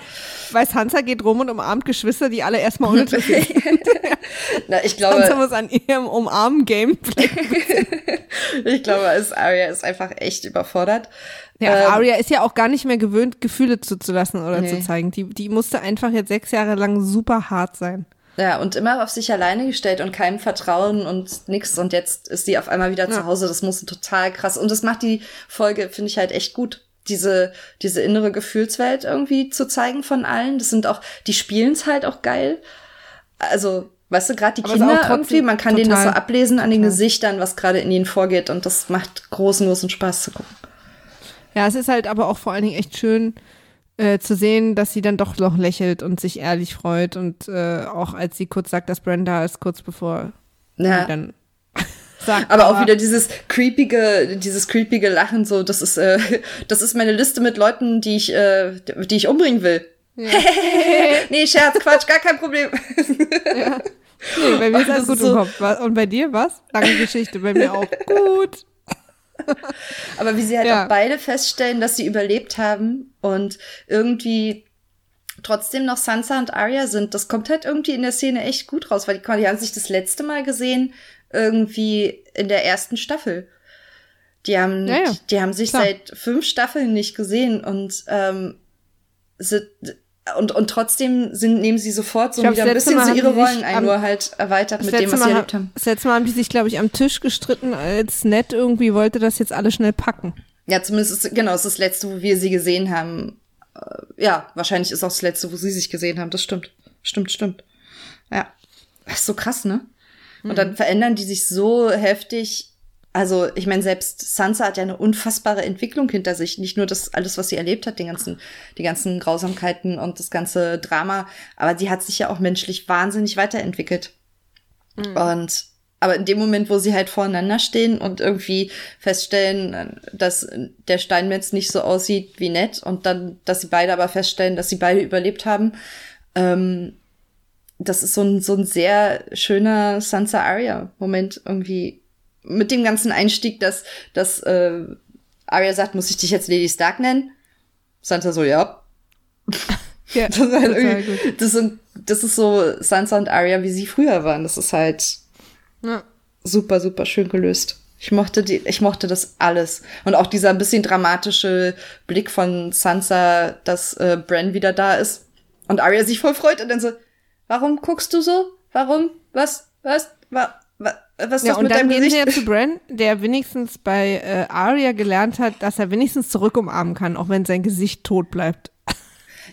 Weil, Sansa geht rum und umarmt Geschwister, die alle erstmal uninteressiert *laughs* sind. Na, ich glaube, muss an ihrem Umarmen-Game *laughs* ich glaube, es, Arya ist einfach echt überfordert. Ja, Ähm, Arya ist ja auch gar nicht mehr gewöhnt, Gefühle zuzulassen oder Nee. zu zeigen. Die, die musste einfach jetzt sechs Jahre lang super hart sein. Ja, und immer auf sich alleine gestellt und keinem Vertrauen und nix. Und jetzt ist sie auf einmal wieder Ja. zu Hause. Das muss total krass. Und das macht die Folge, finde ich halt echt gut. Diese, diese innere Gefühlswelt irgendwie zu zeigen von allen. Das sind auch, die spielen's halt auch geil. Also, weißt du, gerade die Aber es Kinder irgendwie, man kann denen das so total- ablesen an den total. Gesichtern, was gerade in ihnen vorgeht. Und das macht großen, großen Spaß zu gucken. Ja, es ist halt aber auch vor allen Dingen echt schön äh, zu sehen, dass sie dann doch noch lächelt und sich ehrlich freut und äh, auch als sie kurz sagt, dass Brenda ist, kurz bevor Ja. sie dann sagt. Aber auch wieder dieses creepige, dieses creepige Lachen, so, das ist, äh, *laughs* das ist meine Liste mit Leuten, die ich, äh, die ich umbringen will. *laughs* nee, Scherz, Quatsch, gar kein Problem. *laughs* Nee, bei mir ist Das alles gut ist so- im Kopf. Und bei dir was? Lange Geschichte, bei mir auch. Gut. Aber wie sie halt Ja. auch beide feststellen, dass sie überlebt haben und irgendwie trotzdem noch Sansa und Arya sind, das kommt halt irgendwie in der Szene echt gut raus, weil die, die haben sich das letzte Mal gesehen irgendwie in der ersten Staffel. Die haben, Ja, ja. die haben sich Klar. seit fünf Staffeln nicht gesehen und ähm, sind, und, und trotzdem sind, nehmen sie sofort so glaub, wieder ein bisschen so ihre Rollen ein, am- nur halt erweitert mit dem, was sie erlebt haben. das letzte Mal haben die sich, glaube ich, am Tisch gestritten, als Ned irgendwie wollte das jetzt alle schnell packen. Ja, zumindest ist, genau, es ist das letzte, wo wir sie gesehen haben. Äh, ja, wahrscheinlich ist auch das letzte, wo sie sich gesehen haben. Das stimmt. Stimmt, stimmt. Ja. Das ist so krass, ne? Und dann verändern die sich so heftig. Also, ich meine, selbst Sansa hat ja eine unfassbare Entwicklung hinter sich. Nicht nur das alles, was sie erlebt hat, den ganzen, die ganzen Grausamkeiten und das ganze Drama, aber die hat sich ja auch menschlich wahnsinnig weiterentwickelt. Und aber in dem Moment, wo sie halt voreinander stehen und irgendwie feststellen, dass der Steinmetz nicht so aussieht wie Ned und dann, dass sie beide aber feststellen, dass sie beide überlebt haben, ähm, das ist so ein, so ein sehr schöner Sansa Arya Moment irgendwie mit dem ganzen Einstieg, dass, dass äh, Arya sagt, muss ich dich jetzt Lady Stark nennen? Sansa so, ja. *laughs* Ja, *laughs* Das ist, halt irgendwie, das, sind, das ist so Sansa und Arya, wie sie früher waren. Das ist halt Ja. super, super schön gelöst. Ich mochte die, ich mochte das alles. Und auch dieser ein bisschen dramatische Blick von Sansa, dass äh, Bran wieder da ist und Arya sich voll freut und dann so, warum guckst du so? Warum? Was? Was? Wa, wa, was ist Ja, das und mit dann deinem gehen ja zu Bran, der wenigstens bei äh, Arya gelernt hat, dass er wenigstens zurück umarmen kann, auch wenn sein Gesicht tot bleibt. *laughs*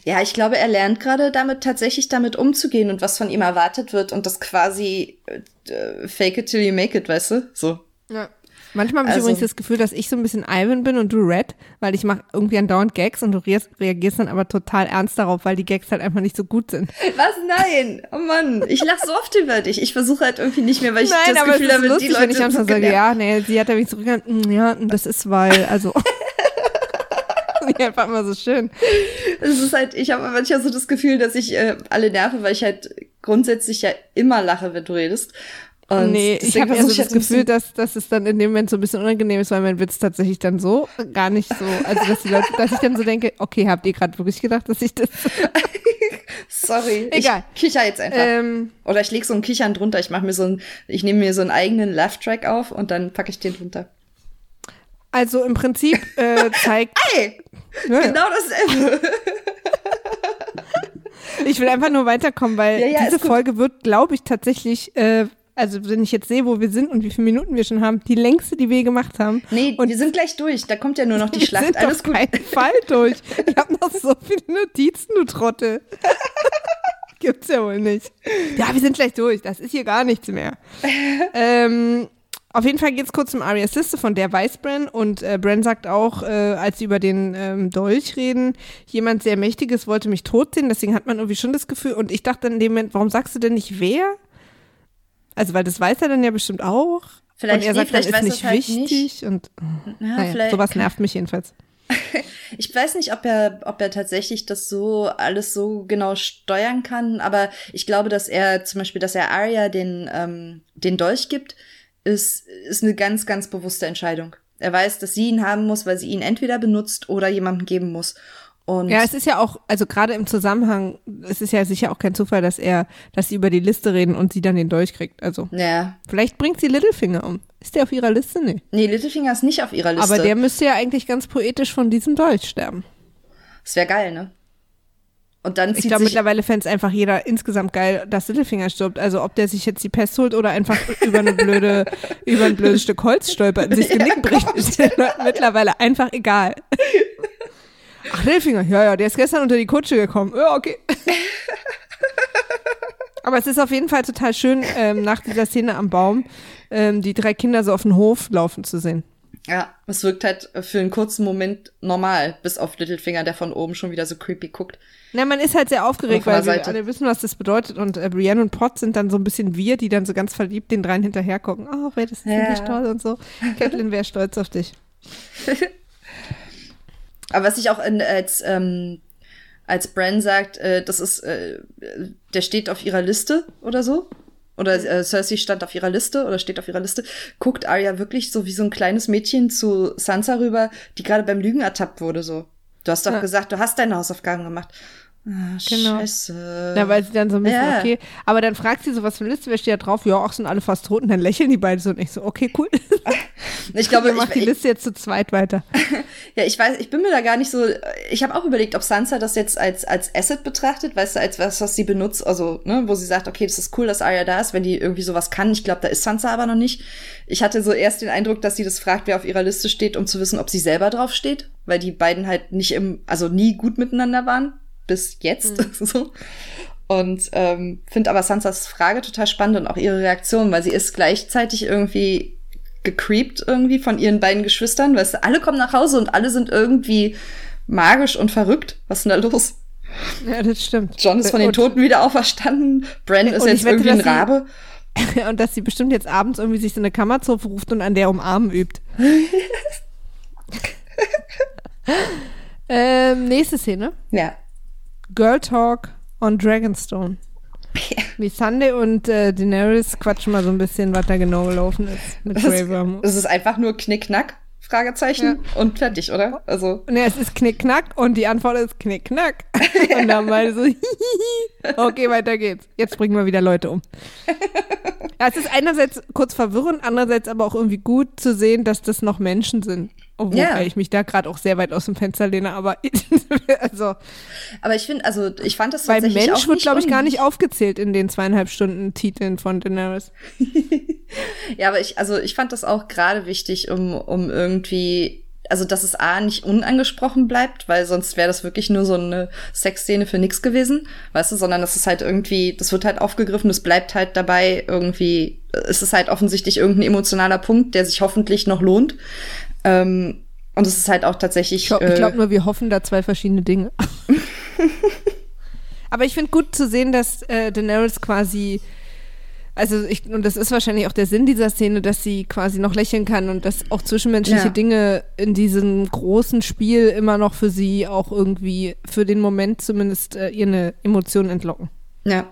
Ja, ich glaube, er lernt gerade damit tatsächlich damit umzugehen und was von ihm erwartet wird und das quasi äh, fake it till you make it, weißt du? So. Ja. Manchmal habe ich Also- übrigens das Gefühl, dass ich so ein bisschen Ivan bin und du Red, weil ich mache irgendwie andauernd Gags und du rea- reagierst dann aber total ernst darauf, weil die Gags halt einfach nicht so gut sind. Was? Nein! Oh Mann, ich lache so oft über dich. Ich versuche halt irgendwie nicht mehr, weil ich Nein, das aber Gefühl habe, lustig, die Leute wenn ich so manchmal sage, ja, nee, sie hat ja mich mm, ja, das ist weil, also. *laughs* *laughs* ja, einfach immer so schön. Es ist halt, ich habe manchmal so das Gefühl, dass ich äh, alle nerve, weil ich halt grundsätzlich ja immer lache, wenn du redest. Und nee, ich habe eher versuch so ich das Gefühl, dass, dass es dann in dem Moment so ein bisschen unangenehm ist, weil mein Witz tatsächlich dann so gar nicht so, also dass die Leute, dass ich dann so denke, okay, habt ihr gerade wirklich gedacht, dass ich das. *laughs* *laughs* Sorry, Egal. ich kicher jetzt einfach. ähm, Oder ich lege so ein Kichern drunter. Ich mache mir so ein, ich nehme mir so einen eigenen Laugh-Track auf und dann packe ich den drunter. also im Prinzip äh, zeigt. *laughs* Hey, Ja, genau dasselbe. Ich will einfach nur weiterkommen, weil Ja, ja, diese. Folge wird, glaube ich, tatsächlich, äh, also wenn ich jetzt sehe, wo wir sind und wie viele Minuten wir schon haben, die längste, die wir gemacht haben. Nee, Und wir sind gleich durch. Da kommt ja nur noch die *laughs* Schlacht. sind Alles auf gut. keinen Fall durch. Ich habe noch so viele Notizen, du Trottel. *laughs* Gibt's ja wohl nicht. Ja, wir sind gleich durch. Das ist hier gar nichts mehr. *laughs* ähm, auf jeden Fall geht's kurz um Arias Liste, von der weiß Bran. Und äh, Bran sagt auch, äh, als sie über den ähm, Dolch reden, jemand sehr Mächtiges wollte mich tot sehen. Deswegen hat man irgendwie schon das Gefühl. Und ich dachte in dem Moment, warum sagst du denn nicht wer? Also, weil das weiß er dann ja bestimmt auch. Vielleicht- und er nee, sagt, dann vielleicht ist weiß nicht halt wichtig. Und Ja, naja, sowas nervt mich jedenfalls. *laughs* Ich weiß nicht, ob er, ob er tatsächlich das so alles so genau steuern kann, aber ich glaube, dass er zum Beispiel, dass er Arya den, ähm, den Dolch gibt, ist, ist eine ganz, ganz bewusste Entscheidung. Er weiß, dass sie ihn haben muss, weil sie ihn entweder benutzt oder jemandem geben muss. Und Ja, es ist ja auch, also gerade im Zusammenhang, es ist ja sicher auch kein Zufall, dass er, dass sie über die Liste reden und sie dann den Dolch kriegt. Also, ja. vielleicht bringt sie Littlefinger um. Ist der auf ihrer Liste? Nee. Nee, Littlefinger ist nicht auf ihrer Liste. Aber der müsste ja eigentlich ganz poetisch von diesem Dolch sterben. das wäre geil, ne? Und dann Ich zieht glaube, sich mittlerweile fände es einfach jeder insgesamt geil, dass Littlefinger stirbt. Also, ob der sich jetzt die Pest holt oder einfach über eine blöde, über ein blödes Stück Holz stolpert und sich das *laughs* Genick bricht, ist mittlerweile einfach egal. *laughs* Ach, Littlefinger, ja, ja, der ist gestern unter die Kutsche gekommen. Ja, okay. *laughs* Aber es ist auf jeden Fall total schön, ähm, nach dieser Szene am Baum ähm, die drei Kinder so auf den Hof laufen zu sehen. Ja, es wirkt halt für einen kurzen Moment normal, bis auf Littlefinger, der von oben schon wieder so creepy guckt. Na, man ist halt sehr aufgeregt, weil wir alle wissen, was das bedeutet. Und äh, Brienne und Pot sind dann so ein bisschen wir, die dann so ganz verliebt den dreien hinterher gucken. Oh, wer das ist Ja. ziemlich toll und so. Catelyn wäre stolz auf dich. *laughs* Aber was ich auch in, als, ähm, als Bran sagt, äh, das ist, äh, der steht auf ihrer Liste oder so. Oder äh, Cersei stand auf ihrer Liste oder steht auf ihrer Liste, guckt Arya wirklich so wie so ein kleines Mädchen zu Sansa rüber, die gerade beim Lügen ertappt wurde, so. Du hast doch Ja. gesagt, du hast deine Hausaufgaben gemacht. Ah, Genau. Scheiße. Na, weil sie dann so ein bisschen, Ja. okay. Aber dann fragt sie so, was für eine Liste, wer steht da drauf? Ja, auch sind alle fast tot. Und dann lächeln die beiden so und ich so, okay, cool. *laughs* ich glaube, Ihr macht die ich, Liste jetzt zu zweit weiter. *laughs* Ja, ich weiß, ich bin mir da gar nicht so. Ich habe auch überlegt, ob Sansa das jetzt als als Asset betrachtet, weißt du, als was, was sie benutzt, also ne, wo sie sagt, okay, das ist cool, dass Arya da ist, wenn die irgendwie sowas kann. Ich glaube, da ist Sansa aber noch nicht. Ich hatte so erst den Eindruck, dass sie das fragt, wer auf ihrer Liste steht, um zu wissen, ob sie selber drauf steht, weil die beiden halt nicht im, also nie gut miteinander waren bis jetzt, *laughs* so. Und ähm, finde aber Sansas Frage total spannend und auch ihre Reaktion, weil sie ist gleichzeitig irgendwie gecreept irgendwie von ihren beiden Geschwistern. Weißt du, alle kommen nach Hause und alle sind irgendwie magisch und verrückt. Was ist denn da los? Ja, das stimmt. John ist von den Toten wieder auferstanden. Bran ist jetzt wette, irgendwie ein dass sie- Rabe. *laughs* Und dass sie bestimmt jetzt abends irgendwie sich so eine Kammerzofe ruft und an der umarmen übt. *laughs* ähm, nächste Szene. Ja. Girl Talk on Dragonstone. *laughs* Wie Sunday und äh, Daenerys quatschen mal so ein bisschen, was da genau gelaufen ist mit Grey Worm. Es ist einfach nur Knickknack, Fragezeichen und fertig, oder? Also, Ne, es ist Knickknack und die Antwort ist Knickknack. *laughs* Und dann beide so, *laughs* okay, weiter geht's. Jetzt bringen wir wieder Leute um. Ja, es ist einerseits kurz verwirrend, andererseits aber auch irgendwie gut zu sehen, dass das noch Menschen sind. Obwohl Ja. ich mich da gerade auch sehr weit aus dem Fenster lehne, aber *laughs* also aber ich finde, also ich fand das tatsächlich Mensch auch wird, glaube ich, gar nicht aufgezählt in den zweieinhalb Stunden Titeln von Daenerys. *laughs* Ja, aber ich, also ich fand das auch gerade wichtig, um, um irgendwie, also dass es A nicht unangesprochen bleibt, weil sonst wäre das wirklich nur so eine Sexszene für nix gewesen, weißt du, sondern das ist halt irgendwie, das wird halt aufgegriffen, es bleibt halt dabei irgendwie, es ist halt offensichtlich irgendein emotionaler Punkt, der sich hoffentlich noch lohnt. Ähm, und es ist halt auch tatsächlich. Ich glaube äh, glaub nur, wir hoffen da zwei verschiedene Dinge. *laughs* Aber ich finde gut zu sehen, dass äh, Daenerys quasi, also ich, und das ist wahrscheinlich auch der Sinn dieser Szene, dass sie quasi noch lächeln kann und dass auch zwischenmenschliche Ja. Dinge in diesem großen Spiel immer noch für sie auch irgendwie, für den Moment zumindest, äh, ihr eine Emotion entlocken. ja.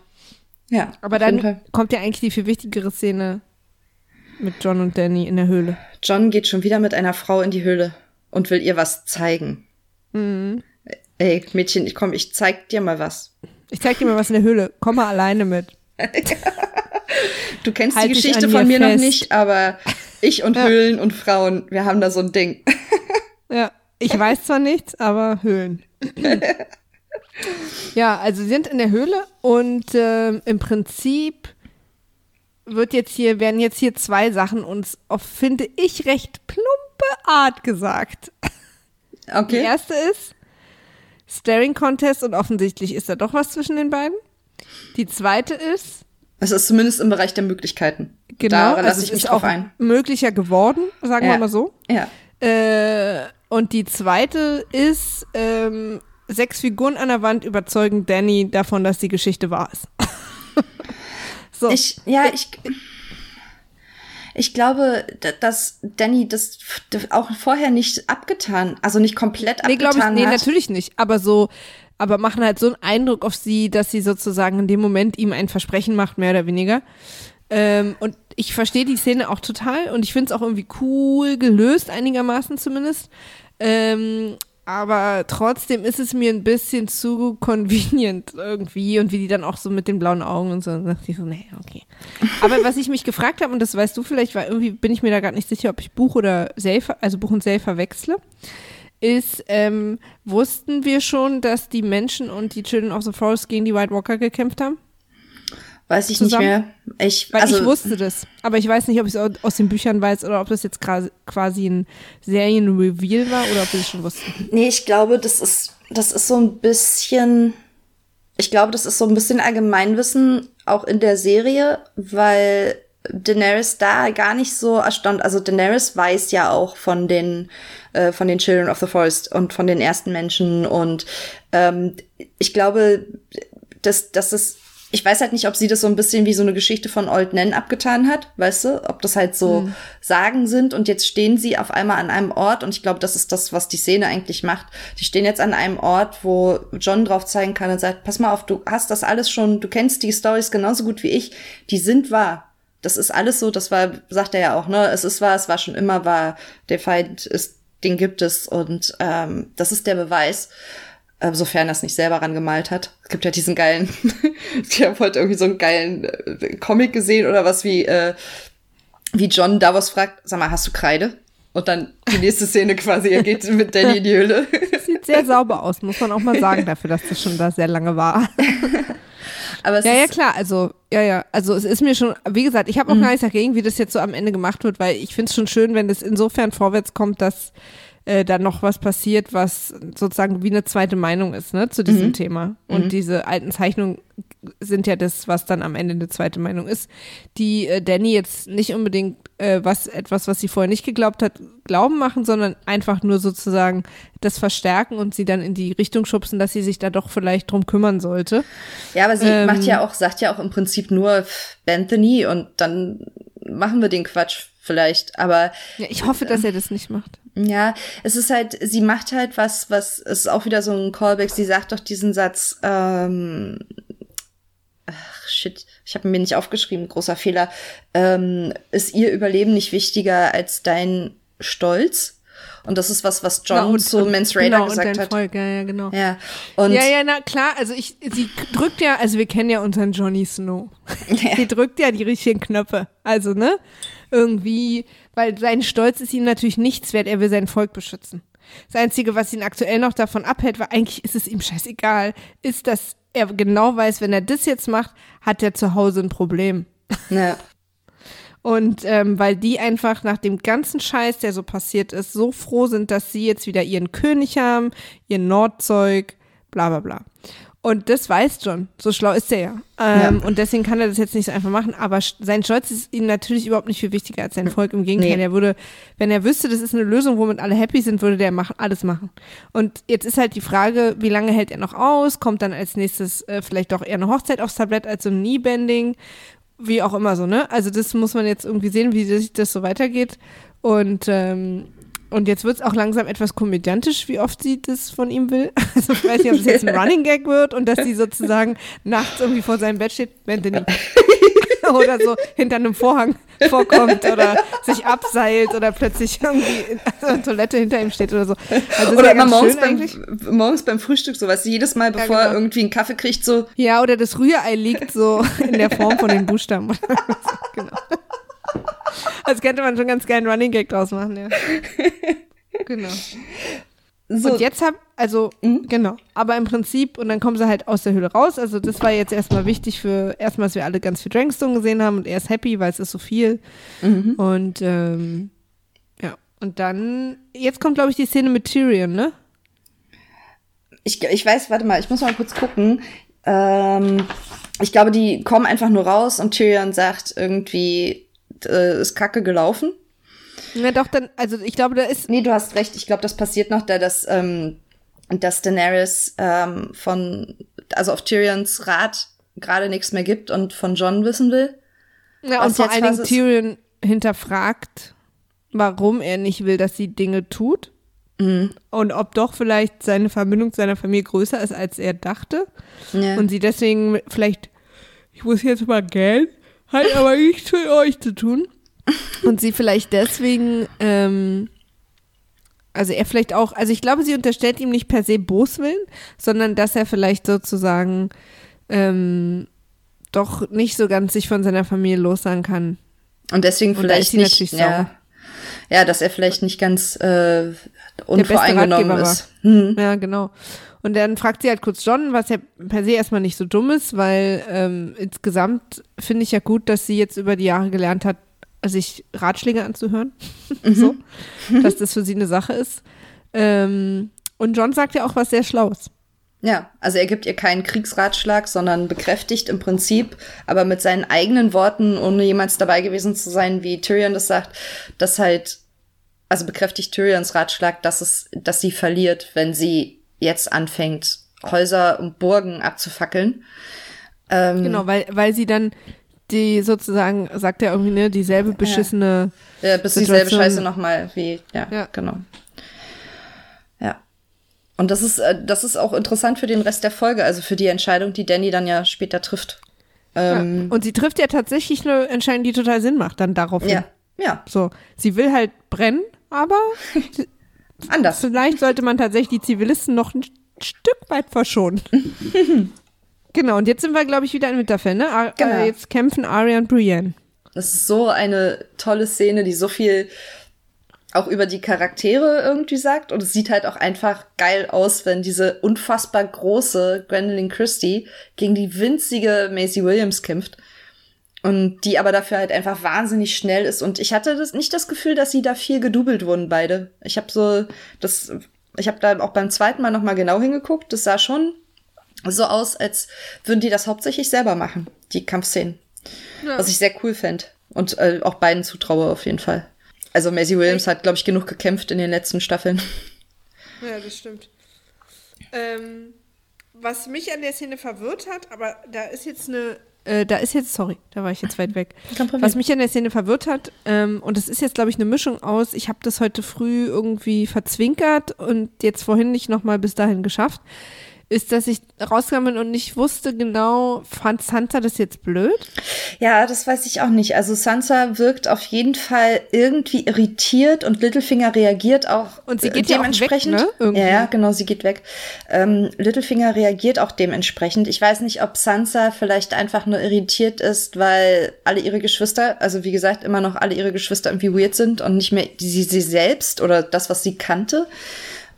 Ja. Aber dann kommt ja eigentlich die viel wichtigere Szene mit John und Danny in der Höhle. John geht schon wieder mit einer Frau in die Höhle und will ihr was zeigen. Mhm. Ey, Mädchen, ich komm, ich zeig dir mal was. Ich zeig dir mal was in der Höhle. Komm mal alleine mit. *laughs* Du kennst Halt die Geschichte von mir mir noch fest. nicht, aber ich und *laughs* Ja. Höhlen und Frauen, wir haben da so ein Ding. *laughs* Ja, ich weiß zwar nichts, aber Höhlen. ja, also sie sind in der Höhle und ähm, im Prinzip wird jetzt hier, werden jetzt hier zwei Sachen uns auf, finde ich, recht plumpe Art gesagt. Die Okay. erste ist Staring Contest und offensichtlich ist da doch was zwischen den beiden. Die zweite ist, Es ist zumindest im Bereich der Möglichkeiten. genau, da also lasse es ich mich drauf auch ein. möglicher geworden, sagen Ja. wir mal so. Ja. Äh, und die zweite ist, ähm, sechs Figuren an der Wand überzeugen Danny davon, dass die Geschichte wahr ist. *laughs* so. Ich, ja, ich, ich glaube, dass Danny das auch vorher nicht abgetan, also nicht komplett nee, abgetan ich, nee, hat. natürlich nicht. Aber so, aber machen halt so einen Eindruck auf sie, dass sie sozusagen in dem Moment ihm ein Versprechen macht, mehr oder weniger. Ähm, und ich verstehe die Szene auch total und ich finde es auch irgendwie cool gelöst, einigermaßen zumindest. Ähm, aber trotzdem ist es mir ein bisschen zu convenient *laughs* irgendwie und wie die dann auch so mit den blauen Augen und so, dachte ich so, nee, okay. Aber was ich mich gefragt habe, und das weißt du vielleicht, weil irgendwie bin ich mir da gerade nicht sicher, ob ich Buch oder ver- also Buch und Sale verwechsle, ist, ähm, wussten wir schon, dass die Menschen und die Children of the Forest gegen die White Walker gekämpft haben? Weiß ich zusammen? nicht mehr. Ich, Weil also, ich wusste das. Aber ich weiß nicht, ob ich es aus den Büchern weiß oder ob das jetzt quasi ein Serien-Reveal war oder ob wir es schon wussten. Nee, ich glaube, das ist, das ist so ein bisschen, ich glaube, das ist so ein bisschen Allgemeinwissen auch in der Serie, weil Daenerys da gar nicht so erstaunt. Also Daenerys weiß ja auch von den, äh, von den Children of the Forest und von den ersten Menschen und ähm, ich glaube, dass, dass es ich weiß halt nicht, ob sie das so ein bisschen wie so eine Geschichte von Old Nen abgetan hat, weißt du? Ob das halt so Sagen sind und jetzt stehen sie auf einmal an einem Ort und ich glaube, das ist das, was die Szene eigentlich macht. Die stehen jetzt an einem Ort, wo John drauf zeigen kann und sagt, pass mal auf, du hast das alles schon, du kennst die Stories genauso gut wie ich, die sind wahr. Das ist alles so, das war, sagt er ja auch, ne? Es ist wahr, es war schon immer wahr, der Feind ist, den gibt es und ähm, das ist der Beweis sofern er es nicht selber rangemalt hat. Es gibt ja diesen geilen, *laughs* ich habe heute irgendwie so einen geilen äh, Comic gesehen oder was, wie, äh, wie John Davos fragt, sag mal, hast du Kreide? Und dann die nächste Szene quasi, er geht mit Danny in die Höhle. Sieht sehr sauber aus, muss man auch mal sagen, dafür, dass das schon da sehr lange war. Aber es Ja, ja, klar, also, ja, ja, also es ist mir schon, wie gesagt, ich habe auch Mhm. gar nichts dagegen, wie das jetzt so am Ende gemacht wird, weil ich finde es schon schön, wenn das insofern vorwärts kommt, dass äh, da noch was passiert, was sozusagen wie eine zweite Meinung ist, ne, zu diesem Mhm. Thema. Und diese alten Zeichnungen sind ja das, was dann am Ende eine zweite Meinung ist, die äh, Danny jetzt nicht unbedingt äh, was etwas, was sie vorher nicht geglaubt hat, glauben machen, sondern einfach nur sozusagen das verstärken und sie dann in die Richtung schubsen, dass sie sich da doch vielleicht drum kümmern sollte. ja, aber sie ähm, macht ja auch, sagt ja auch im Prinzip nur Anthony und dann machen wir den Quatsch vielleicht. Aber Ja, ich hoffe, dass er das nicht macht. Ja, es ist halt, sie macht halt was, was, es ist auch wieder so ein Callback, sie sagt doch diesen Satz, ähm, ach shit, ich habe mir nicht aufgeschrieben, großer Fehler, ähm, ist ihr Überleben nicht wichtiger als dein Stolz? Und das ist was, was John Ja, und- zu und- Mans Raider genau, gesagt hat. Volk, ja, ja, genau. Ja, und ja, ja, na klar, also ich, sie drückt ja, also wir kennen ja unseren Johnny Snow. *laughs* Sie drückt ja die richtigen Knöpfe. Also, ne? Irgendwie, weil sein Stolz ist ihm natürlich nichts wert, er will sein Volk beschützen. Das Einzige, was ihn aktuell noch davon abhält, weil eigentlich ist es ihm scheißegal, ist, dass er genau weiß, wenn er das jetzt macht, hat er zu Hause ein Problem. ja, *laughs* Und ähm, weil die einfach nach dem ganzen Scheiß, der so passiert ist, so froh sind, dass sie jetzt wieder ihren König haben, ihr Nordzeug, bla bla bla. Und das weiß John. So schlau ist er ja. Ähm, Ja. Und deswegen kann er das jetzt nicht so einfach machen. Aber sein Stolz ist ihm natürlich überhaupt nicht viel wichtiger als sein Volk. Im Gegenteil, Nee. er würde, wenn er wüsste, das ist eine Lösung, womit alle happy sind, würde der machen, alles machen. Und jetzt ist halt die Frage, wie lange hält er noch aus? Kommt dann als nächstes äh, vielleicht doch eher eine Hochzeit aufs Tablett als so ein Kneebending? Wie auch immer so, ne? Also das muss man jetzt irgendwie sehen, wie sich das so weitergeht. Und, ähm, und jetzt wird es auch langsam etwas komödiantisch, wie oft sie das von ihm will. *laughs* Also ich weiß nicht, ob es jetzt ein *laughs* Running Gag wird und dass sie sozusagen nachts irgendwie vor seinem Bett steht, Anthony. *laughs* *laughs* oder so hinter einem Vorhang vorkommt oder sich abseilt oder plötzlich irgendwie in der Toilette hinter ihm steht oder so. Also oder ja immer morgens beim, morgens beim Frühstück sowas. Jedes Mal, bevor er genau. irgendwie einen Kaffee kriegt, so, Ja, oder das Rührei liegt so in der Form von den Buchstaben. genau. Also könnte man schon ganz geil einen Running Gag draus machen, ja. Genau. So Und jetzt hab, also, genau. Aber im Prinzip, und dann kommen sie halt aus der Höhle raus. Also, das war jetzt erstmal wichtig für, erstmal, dass wir alle ganz viel Drankstone gesehen haben und er ist happy, weil es ist so viel. Und, ähm, ja. Und dann, jetzt kommt, glaube ich, die Szene mit Tyrion, ne? ich, ich weiß, warte mal, ich muss mal kurz gucken. Ähm, ich glaube, die kommen einfach nur raus und Tyrion sagt irgendwie, äh, ist kacke gelaufen. Ja, doch, dann, also, ich glaube, da ist, Nee, du hast recht. Ich glaube, das passiert noch, da das, ähm, dass Daenerys ähm, von, also auf Tyrions Rat gerade nichts mehr gibt und von John wissen will. Ja, und vor allen Dingen? Tyrion hinterfragt, warum er nicht will, dass sie Dinge tut. Mhm. Und ob doch vielleicht seine Verbindung zu seiner Familie größer ist, als er dachte. Ja. Und sie deswegen vielleicht, ich muss jetzt mal gehen, hat aber nichts mit euch zu tun. Und sie vielleicht deswegen, ähm, also er vielleicht auch, also ich glaube, sie unterstellt ihm nicht per se Boswillen, sondern dass er vielleicht sozusagen ähm, doch nicht so ganz sich von seiner Familie lossagen kann. Und deswegen Und vielleicht nicht, natürlich ja, ja, dass er vielleicht nicht ganz äh, unvoreingenommen ist. Hm. Ja, genau. Und dann fragt sie halt kurz John, was ja per se erstmal nicht so dumm ist, weil ähm, insgesamt finde ich ja gut, dass sie jetzt über die Jahre gelernt hat, sich Ratschläge anzuhören. *laughs* so. Dass das für sie eine Sache ist. Ähm, und John sagt ja auch was sehr Schlaues. Ja, also er gibt ihr keinen Kriegsratschlag, sondern bekräftigt im Prinzip, aber mit seinen eigenen Worten, ohne jemals dabei gewesen zu sein, wie Tyrion das sagt, dass halt, also bekräftigt Tyrions Ratschlag, dass es, dass sie verliert, wenn sie jetzt anfängt, Häuser und Burgen abzufackeln. Ähm, Genau, weil, weil sie dann die sozusagen, sagt er irgendwie, ne, dieselbe beschissene. Ja, bis dieselbe Scheiße nochmal wie, ja, Ja. genau. Ja. Und das ist, äh, das ist auch interessant für den Rest der Folge, also für die Entscheidung, die Danny dann ja später trifft. Ähm, Und sie trifft ja tatsächlich eine Entscheidung, die total Sinn macht, dann daraufhin. ja, ja, So, sie will halt brennen, aber *laughs* anders. Vielleicht sollte man tatsächlich die Zivilisten noch ein Stück weit verschonen. *laughs* genau, und jetzt sind wir, glaube ich, wieder in Winterfell, ne? Ar Genau. äh, jetzt kämpfen Arya und Brienne. Das ist so eine tolle Szene, die so viel auch über die Charaktere irgendwie sagt. Und es sieht halt auch einfach geil aus, wenn diese unfassbar große Gwendolyn Christie gegen die winzige Maisie Williams kämpft. Und die aber dafür halt einfach wahnsinnig schnell ist. Und ich hatte das nicht das Gefühl, dass sie da viel gedoubelt wurden, beide. Ich habe so, das, ich habe da auch beim zweiten Mal noch mal genau hingeguckt. Das sah schon so aus, als würden die das hauptsächlich selber machen, die Kampfszenen. Was ich sehr cool fände. Und äh, auch beiden zutraue auf jeden Fall. Also Maisie Williams hat, glaube ich, genug gekämpft in den letzten Staffeln. *laughs* Ja, das stimmt. Ähm, was mich an der Szene verwirrt hat, aber da ist jetzt eine. Äh, da ist jetzt, sorry, da war ich jetzt weit weg. Was mich an der Szene verwirrt hat, ähm, und das ist jetzt, glaube ich, eine Mischung aus, ich habe das heute früh irgendwie verzwinkert und jetzt vorhin nicht nochmal bis dahin geschafft. Ist, dass ich bin und nicht wusste genau, fand Sansa das jetzt blöd? Ja, das weiß ich auch nicht. Also Sansa wirkt auf jeden Fall irgendwie irritiert und Littlefinger reagiert auch Und sie geht äh, ja auch dementsprechend. weg, ne? Irgendwie. Ja, ja, genau, sie geht weg. Ähm, Littlefinger reagiert auch dementsprechend. Ich weiß nicht, ob Sansa vielleicht einfach nur irritiert ist, weil alle ihre Geschwister, also wie gesagt, immer noch alle ihre Geschwister irgendwie weird sind und nicht mehr sie, sie selbst oder das, was sie kannte.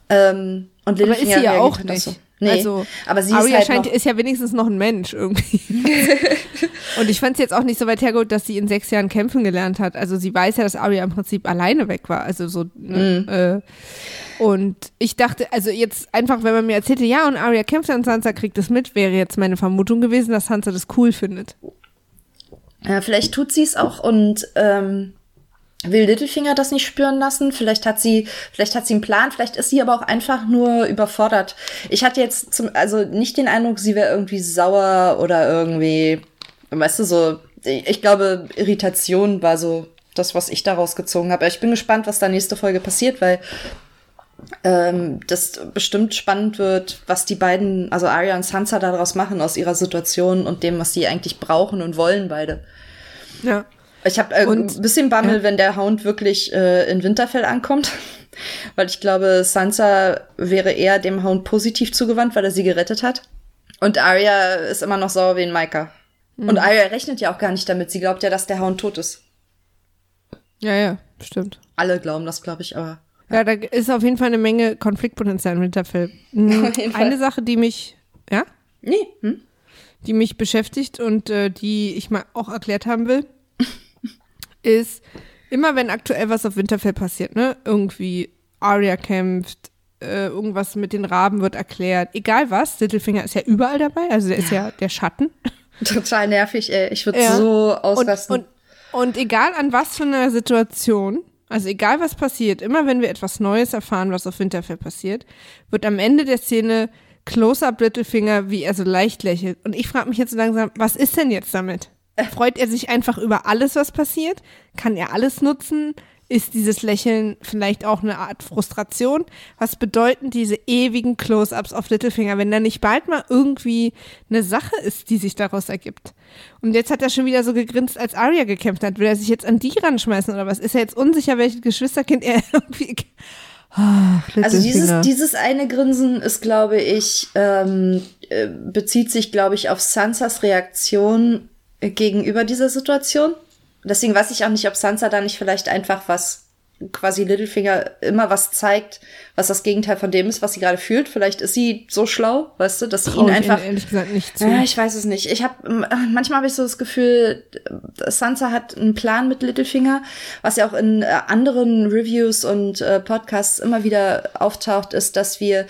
Ähm, und Aber ist Littlefinger sie ja reagiert auch halt nicht. so. Nee, Also, aber sie Arya ist halt scheint, ist ja wenigstens noch ein Mensch irgendwie. *laughs* und ich fand es jetzt auch nicht so weit hergeholt, dass sie in sechs Jahren kämpfen gelernt hat. Also sie weiß ja, dass Arya im Prinzip alleine weg war. Also so. Ne, äh, und ich dachte, also jetzt einfach, wenn man mir erzählte, ja, und Arya kämpft und Sansa kriegt es mit, wäre jetzt meine Vermutung gewesen, dass Sansa das cool findet. Ja, vielleicht tut sie es auch und ähm, will Littlefinger das nicht spüren lassen. Vielleicht hat sie, vielleicht hat sie einen Plan, vielleicht ist sie aber auch einfach nur überfordert. Ich hatte jetzt zum, also nicht den Eindruck, sie wäre irgendwie sauer oder irgendwie, weißt du, so, ich glaube, Irritation war so das, was ich daraus gezogen habe. Ich bin gespannt, was da nächste Folge passiert, weil ähm, das bestimmt spannend wird, was die beiden, also Arya und Sansa daraus machen aus ihrer Situation und dem, was sie eigentlich brauchen und wollen beide. Ja. Ich habe äh, ein bisschen Bammel, wenn der Hound wirklich äh, in Winterfell ankommt. *laughs* weil ich glaube, Sansa wäre eher dem Hound positiv zugewandt, weil er sie gerettet hat. Und Arya ist immer noch sauer wie ein Maika. Mhm. Und Arya rechnet ja auch gar nicht damit. Sie glaubt ja, dass der Hound tot ist. Ja, ja, stimmt. Alle glauben das, glaube ich, aber. Ja, da ist auf jeden Fall eine Menge Konfliktpotenzial im Winterfell. Mhm. *laughs* Eine Sache, die mich, ja, Nee. Hm? die mich beschäftigt und äh, die ich mal auch erklärt haben will, ist immer wenn aktuell was auf Winterfell passiert, ne, irgendwie Arya kämpft, äh, irgendwas mit den Raben wird erklärt, egal was, Littlefinger ist ja überall dabei, also der ist ja der Schatten. Total nervig, ey. Ich würde Ja. so Und, ausrasten. und, und egal an was für einer Situation, also egal was passiert, immer wenn wir etwas Neues erfahren, was auf Winterfell passiert, wird am Ende der Szene Close-up Littlefinger, wie er so leicht lächelt. Und ich frage mich jetzt so langsam, was ist denn jetzt damit? Freut er sich einfach über alles, was passiert? Kann er alles nutzen? Ist dieses Lächeln vielleicht auch eine Art Frustration? Was bedeuten diese ewigen Close-ups auf Littlefinger, wenn da nicht bald mal irgendwie eine Sache ist, die sich daraus ergibt? Und jetzt hat er schon wieder so gegrinst, als Arya gekämpft hat. Will er sich jetzt an die ranschmeißen oder was? Ist er jetzt unsicher, welches Geschwisterkind er *laughs* irgendwie. Ach, Also dieses, dieses eine Grinsen ist, glaube ich, ähm, äh, bezieht sich, glaube ich, auf Sansas Reaktion gegenüber dieser Situation. Deswegen weiß ich auch nicht, ob Sansa da nicht vielleicht einfach was quasi Littlefinger immer was zeigt, was das Gegenteil von dem ist, was sie gerade fühlt. Vielleicht ist sie so schlau, weißt du, dass sie ihn einfach Ihnen ehrlich gesagt nicht zu. ja, ich weiß es nicht. Ich habe manchmal habe ich so das Gefühl, äh, Sansa hat einen Plan mit Littlefinger, was ja auch in äh, anderen Reviews und äh, Podcasts immer wieder auftaucht, ist, dass wir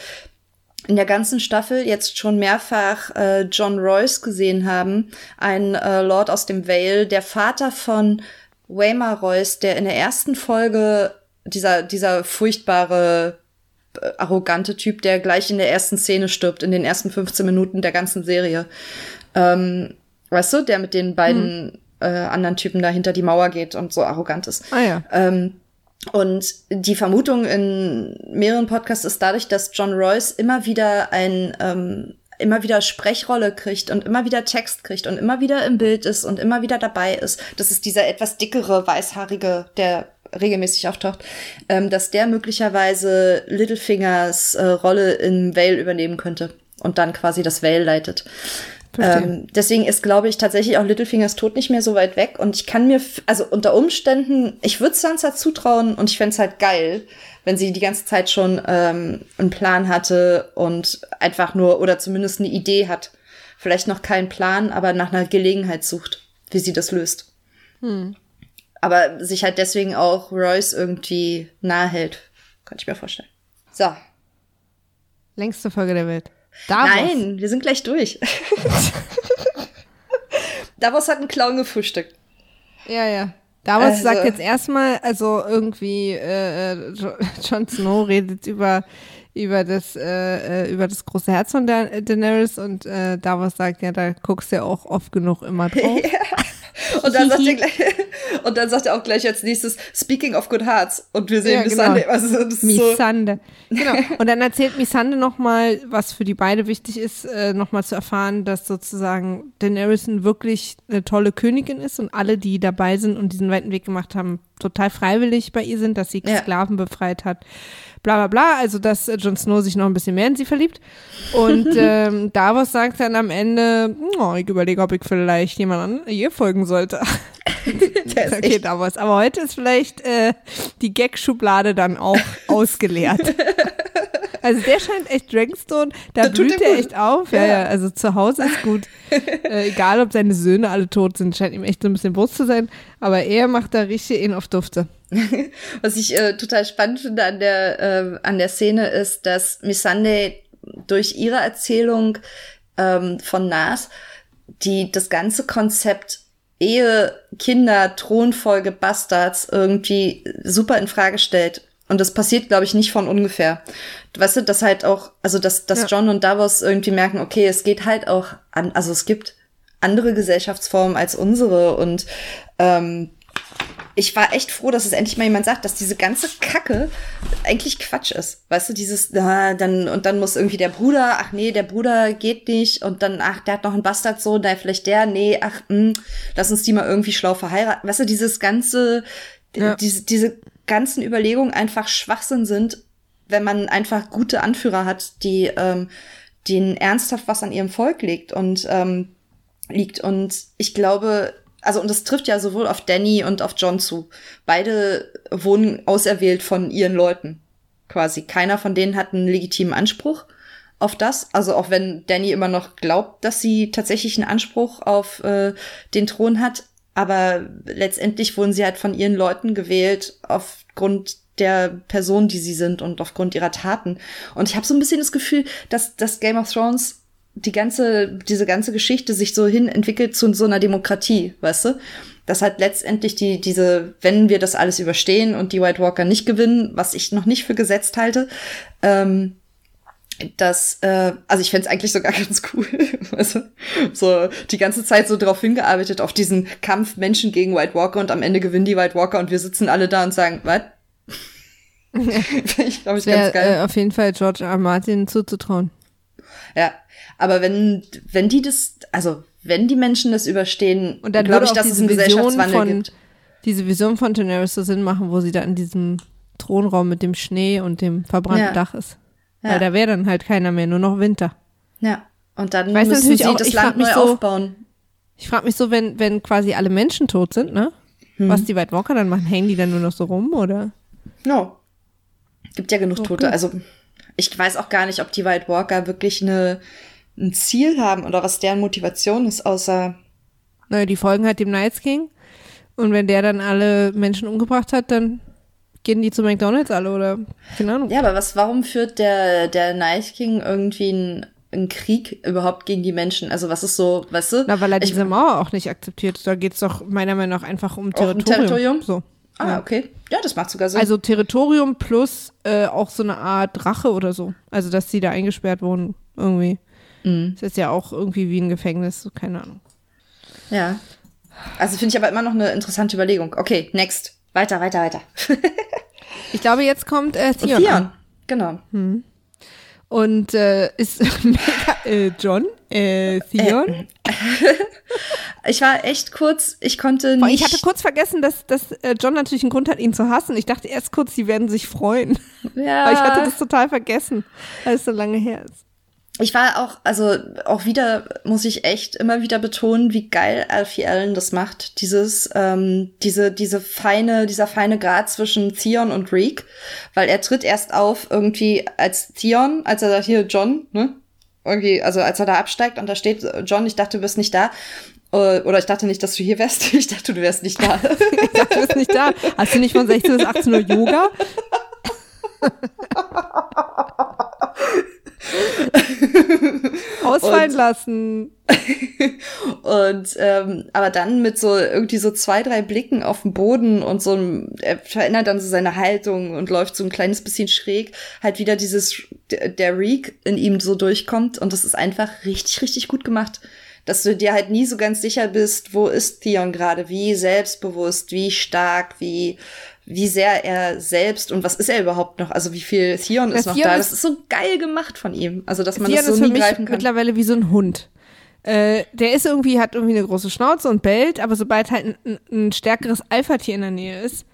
in der ganzen Staffel jetzt schon mehrfach äh, John Royce gesehen haben, ein äh, Lord aus dem Vale, der Vater von Waymar Royce, der in der ersten Folge dieser dieser furchtbare äh, arrogante Typ, der gleich in der ersten Szene stirbt, in den ersten 15 Minuten der ganzen Serie. Ähm, weißt du, der mit den beiden äh, anderen Typen da hinter die Mauer geht und so arrogant ist. Ah ja. Ähm, und die Vermutung in mehreren Podcasts ist dadurch, dass John Royce immer wieder ein ähm, immer wieder Sprechrolle kriegt und immer wieder Text kriegt und immer wieder im Bild ist und immer wieder dabei ist. Das ist dieser etwas dickere, weißhaarige, der regelmäßig auftaucht, ähm, dass der möglicherweise Littlefingers äh, Rolle in Vale übernehmen könnte und dann quasi das Vale leitet. Ähm, deswegen ist, glaube ich, tatsächlich auch Littlefingers Tod nicht mehr so weit weg. Und ich kann mir, also unter Umständen, ich würde Sansa zutrauen und ich fänd's halt geil, wenn sie die ganze Zeit schon ähm, einen Plan hatte und einfach nur oder zumindest eine Idee hat. Vielleicht noch keinen Plan, aber nach einer Gelegenheit sucht, wie sie das löst. Aber sich halt deswegen auch Royce irgendwie nahe hält. Könnte ich mir vorstellen. So. Längste Folge der Welt. Davos. Nein, wir sind gleich durch. *laughs* Davos hat einen Clown gefrühstückt. Ja, ja. Davos Also- sagt jetzt erstmal, also irgendwie, äh, äh, Jo- *laughs* Jon Snow redet über über das äh, äh, über das große Herz von da Daenerys und äh, Davos sagt ja, da guckst du ja auch oft genug immer drauf. *laughs* Und dann sagt er gleich, Und dann sagt er auch gleich als nächstes, Speaking of Good Hearts. Und wir sehen Ja, Missande. genau. Also, das ist so, Missande. Genau. *laughs* Und dann erzählt Missande nochmal, was für die beide wichtig ist, äh, nochmal zu erfahren, dass sozusagen Daenerys wirklich eine tolle Königin ist und alle, die dabei sind und diesen weiten Weg gemacht haben, total freiwillig bei ihr sind, dass sie Ja. Sklaven befreit hat. Bla bla bla, also dass äh, Jon Snow sich noch ein bisschen mehr in sie verliebt. Und *laughs* ähm, Davos sagt dann am Ende, oh, ich überlege, ob ich vielleicht jemand an ihr folgen sollte. *laughs* ist Okay, echt, Davos. Aber heute ist vielleicht äh, die Gag-Schublade dann auch *laughs* ausgeleert. Also der scheint echt Dragonstone, da tut blüht er echt auf. Ja, Ja. also zu Hause ist gut. äh, egal, ob seine Söhne alle tot sind, scheint ihm echt so ein bisschen Brust zu sein. Aber er macht da richtig ihn auf Dufte. *laughs* was ich äh, total spannend finde an der, äh, an der Szene ist, dass Missande durch ihre Erzählung ähm, von Nas die das ganze Konzept Ehe, Kinder, Thronfolge, Bastards irgendwie super in Frage stellt. Und das passiert, glaube ich, nicht von ungefähr. Weißt du, dass halt auch, also dass, dass Ja. John und Davos irgendwie merken, okay, es geht halt auch an, also es gibt andere Gesellschaftsformen als unsere und ähm, ich war echt froh, dass es endlich mal jemand sagt, dass diese ganze Kacke eigentlich Quatsch ist. Weißt du, dieses, na, dann, und dann muss irgendwie der Bruder, ach nee, der Bruder geht nicht, und dann, ach, der hat noch einen Bastardsohn, da vielleicht der, nee, ach, mh, lass uns die mal irgendwie schlau verheiraten. Weißt du, dieses ganze, Ja. diese, diese ganzen Überlegungen einfach Schwachsinn sind, wenn man einfach gute Anführer hat, die, ähm, denen ernsthaft was an ihrem Volk liegt und, ähm, liegt. Und ich glaube, also und das trifft ja sowohl auf Danny und auf John zu. Beide wurden auserwählt von ihren Leuten. Quasi. Keiner von denen hat einen legitimen Anspruch auf das. Also auch wenn Danny immer noch glaubt, dass sie tatsächlich einen Anspruch auf äh, den Thron hat. Aber letztendlich wurden sie halt von ihren Leuten gewählt aufgrund der Person, die sie sind und aufgrund ihrer Taten. Und ich habe so ein bisschen das Gefühl, dass das Game of Thrones die ganze, diese ganze Geschichte sich so hin entwickelt zu so einer Demokratie, weißt du? Dass halt letztendlich die, diese, wenn wir das alles überstehen und die White Walker nicht gewinnen, was ich noch nicht für gesetzt halte, ähm, dass, äh, also ich fänd's eigentlich sogar *laughs* ganz cool, weißt du? So die ganze Zeit so drauf hingearbeitet, auf diesen Kampf Menschen gegen White Walker und am Ende gewinnen die White Walker und wir sitzen alle da und sagen, was? *laughs* ich glaube, ich Wäre ganz geil. äh, auf jeden Fall George. R. Martin zuzutrauen. Ja, aber wenn, wenn die das, also wenn die Menschen das überstehen, Und dann glaube ich, dass es diese einen Vision Gesellschaftswandel von, gibt. diese Vision von Daenerys so Sinn machen, wo sie da in diesem Thronraum mit dem Schnee und dem verbrannten Ja. Dach ist. Ja. Weil da wäre dann halt keiner mehr, nur noch Winter. Ja. Und dann Weiß müssen natürlich sie auch, das Land neu so- aufbauen. Ich frage mich so, wenn, wenn quasi alle Menschen tot sind, ne? Hm. Was die White Walker dann machen, hängen die dann nur noch so rum, oder? No. Gibt ja genug Okay. Tote. Also ich weiß auch gar nicht, ob die White Walker wirklich eine, ein Ziel haben oder was deren Motivation ist, außer Naja, die folgen halt dem Night's King. Und wenn der dann alle Menschen umgebracht hat, dann gehen die zu McDonalds alle oder keine Ahnung. ja, aber was? Warum führt der der Night King irgendwie einen einen Krieg überhaupt gegen die Menschen? Also was ist so, weißt du? Na, weil er Ich- diese Mauer auch nicht akzeptiert. Da geht's doch meiner Meinung nach einfach um um Territorium. Territorium? So. Ah, ja. okay. Ja, das macht sogar Sinn. Also Territorium plus äh, auch so eine Art Rache oder so. Also dass die da eingesperrt wurden irgendwie. Mhm. Das ist ja auch irgendwie wie ein Gefängnis, so, keine Ahnung. Ja. Also finde ich aber immer noch eine interessante Überlegung. Okay, next. Weiter, weiter, weiter. Ich glaube, jetzt kommt äh, Und Theon. Theon. an. Genau. Und äh, ist *laughs* mega, äh, John, äh, Theon. *laughs* Ich war echt kurz, ich konnte nicht. ich hatte kurz vergessen, dass, dass äh, John natürlich einen Grund hat, ihn zu hassen. Ich dachte erst kurz, die werden sich freuen. ja, *laughs* Aber ich hatte das total vergessen, weil es so lange her ist. Ich war auch, also auch wieder muss ich echt immer wieder betonen, wie geil Alfie Allen das macht. Dieses, ähm, diese, diese feine, dieser feine Grad zwischen Theon und Reek, weil er tritt erst auf irgendwie als Theon, als er sagt, hier John, ne? Irgendwie, also als er da absteigt und da steht John, ich dachte, du bist nicht da. Äh, Oder ich dachte nicht, dass du hier wärst. *laughs* Ich dachte, du wärst nicht da. *laughs* Ich dachte, du bist nicht da. Hast du nicht von 16 bis 18 Uhr Yoga? *laughs* Und- lassen. *laughs* Und ähm, aber dann mit so irgendwie so zwei, drei Blicken auf den Boden und so einem, er verändert dann so seine Haltung und läuft so ein kleines bisschen schräg, halt wieder dieses, der der Reek in ihm so durchkommt und das ist einfach richtig, richtig gut gemacht. dass du dir halt nie so ganz sicher bist, wo ist Theon gerade, wie selbstbewusst, wie stark, wie wie sehr er selbst und was ist er überhaupt noch, also wie viel Theon ist noch Theon da. Ist, das ist so geil gemacht von ihm, also dass man Theon das so nie greifen kann. mittlerweile wie so ein Hund. Äh, der ist irgendwie, hat irgendwie eine große Schnauze und bellt, aber sobald halt ein, ein stärkeres Alpha-Tier in der Nähe ist,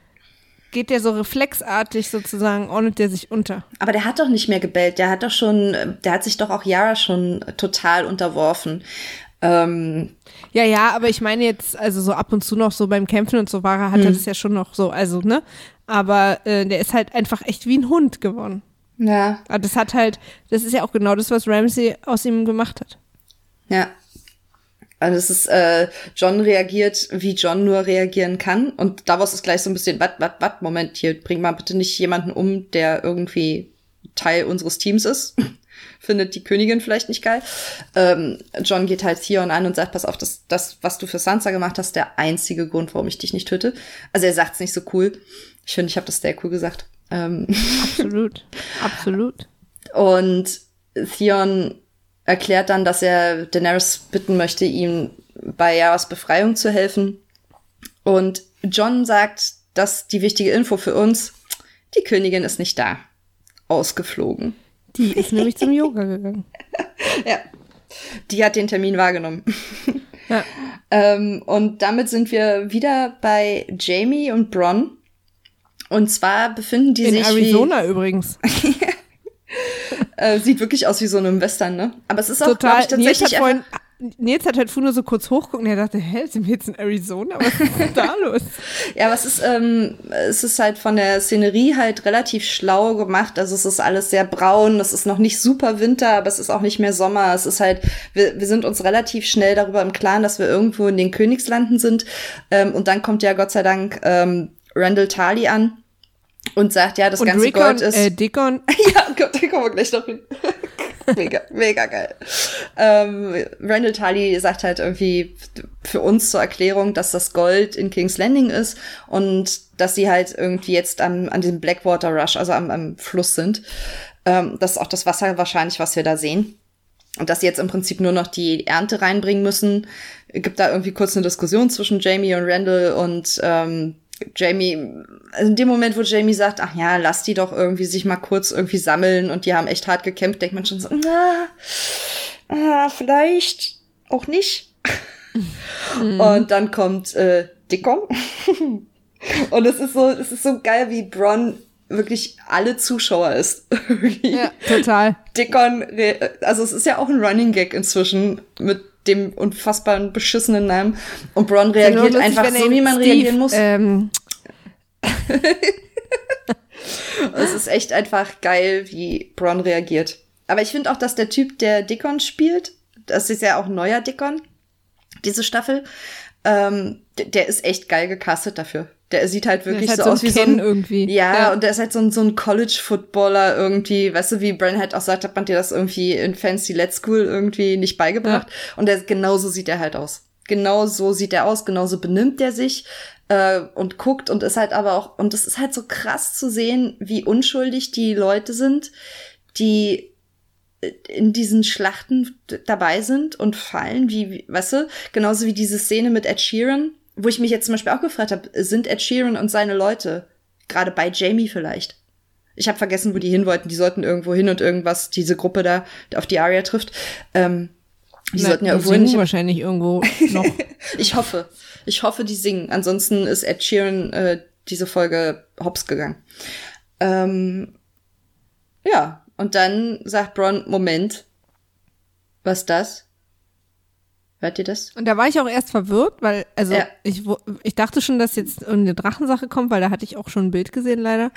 geht der so reflexartig sozusagen, ordnet der sich unter. Aber der hat doch nicht mehr gebellt. Der hat doch schon, der hat sich doch auch Yara schon total unterworfen. Ähm, ja, ja, aber ich meine jetzt, also so ab und zu noch so beim Kämpfen und so war er, hat hm. er das ja schon noch so, also, ne? Aber äh, der ist halt einfach echt wie ein Hund geworden. Ja. Aber das hat halt, das ist ja auch genau das, was Ramsey aus ihm gemacht hat. Ja. Also es ist, äh, John reagiert, wie John nur reagieren kann. Und Davos ist gleich so ein bisschen, wat, wat, wat, Moment, hier, bring mal bitte nicht jemanden um, der irgendwie Teil unseres Teams ist. Findet die Königin vielleicht nicht geil. Ähm, John geht halt Theon an und sagt, pass auf, das, das, was du für Sansa gemacht hast, der einzige Grund, warum ich dich nicht töte. Also er sagt's nicht so cool. Ich finde, ich habe das sehr cool gesagt. Ähm absolut, *laughs* absolut. Und Theon erklärt dann, dass er Daenerys bitten möchte, ihm bei Yaras Befreiung zu helfen. Und John sagt, dass die wichtige Info für uns, die Königin ist nicht da. Ausgeflogen. Die ist nämlich zum Yoga gegangen. *laughs* Ja. Die hat den Termin wahrgenommen. Ja. *laughs* ähm, und damit sind wir wieder bei Jamie und Bronn. Und zwar befinden die In sich. In Arizona übrigens. *laughs* Äh, sieht wirklich aus wie so einem Western, ne? Aber es ist auch, Total. Ich, tatsächlich. Nils hat, vorhin, Nils hat halt nur so kurz hochgucken und er dachte, hä, sind wir jetzt in Arizona? Was ist denn da *laughs* los? ja, was ist, ähm, es ist halt von der Szenerie halt relativ schlau gemacht. Also es ist alles sehr braun, es ist noch nicht super Winter, aber es ist auch nicht mehr Sommer. Es ist halt, wir, wir sind uns relativ schnell darüber im Klaren, dass wir irgendwo in den Königslanden sind. Ähm, und dann kommt ja Gott sei Dank ähm, Randall Tarly an und sagt, ja, das und ganze Rickon, Gold ist. Äh, Dickon. *laughs* ja, Gott, da kommen wir gleich noch hin. *laughs* mega, mega geil. Ähm, Randall Tully sagt halt irgendwie für uns zur Erklärung, dass das Gold in King's Landing ist und dass sie halt irgendwie jetzt am, an diesem Blackwater Rush, also am, am Fluss sind. Ähm, das ist auch das Wasser wahrscheinlich, was wir da sehen. Und dass sie jetzt im Prinzip nur noch die Ernte reinbringen müssen. Gibt da irgendwie kurz eine Diskussion zwischen Jamie und Randall und ähm, Jamie, also in dem Moment, wo Jamie sagt, ach ja, lass die doch irgendwie sich mal kurz irgendwie sammeln und die haben echt hart gekämpft, denkt man schon so, na, ah, vielleicht auch nicht. Mhm. Und dann kommt äh, Dickon. *laughs* und es ist so, es ist so geil, wie Bronn wirklich alle Zuschauer ist. *laughs* ja, total. Dickon, also es ist ja auch ein Running Gag inzwischen mit dem unfassbaren beschissenen Namen. Und Bron reagiert lustig, einfach so, wie man Steve, reagieren muss. Ähm. *laughs* es ist echt einfach geil, wie Bron reagiert. Aber ich finde auch, dass der Typ, der Dickon spielt, das ist ja auch neuer Dickon, diese Staffel, ähm, der ist echt geil gecastet dafür. Der sieht halt wirklich halt so, so aus wie so ein irgendwie. Ja, ja, und der ist halt so ein, so ein College-Footballer irgendwie, weißt du, wie Bran halt auch sagt, hat man dir das irgendwie in Fancy Let's School irgendwie nicht beigebracht. Ja. Und der, genauso sieht er halt aus. Genau so sieht er aus, genauso benimmt er sich äh, und guckt und ist halt aber auch, und es ist halt so krass zu sehen, wie unschuldig die Leute sind, die in diesen Schlachten dabei sind und fallen, wie, wie weißt du, genauso wie diese Szene mit Ed Sheeran, wo ich mich jetzt zum Beispiel auch gefragt habe, sind Ed Sheeran und seine Leute gerade bei Jamie vielleicht? Ich habe vergessen, wo die hin wollten. Die sollten irgendwo hin und irgendwas, diese Gruppe da, auf die Aria trifft. Ähm, die Na, sollten ja irgendwo hin. wahrscheinlich irgendwo noch. *laughs* ich hoffe. Ich hoffe, die singen. Ansonsten ist Ed Sheeran äh, diese Folge hops gegangen. Ähm, ja, und dann sagt Bron, Moment, was das? Hört ihr das? Und da war ich auch erst verwirrt, weil, also ja. ich, ich dachte schon, dass jetzt eine Drachensache kommt, weil da hatte ich auch schon ein Bild gesehen, leider.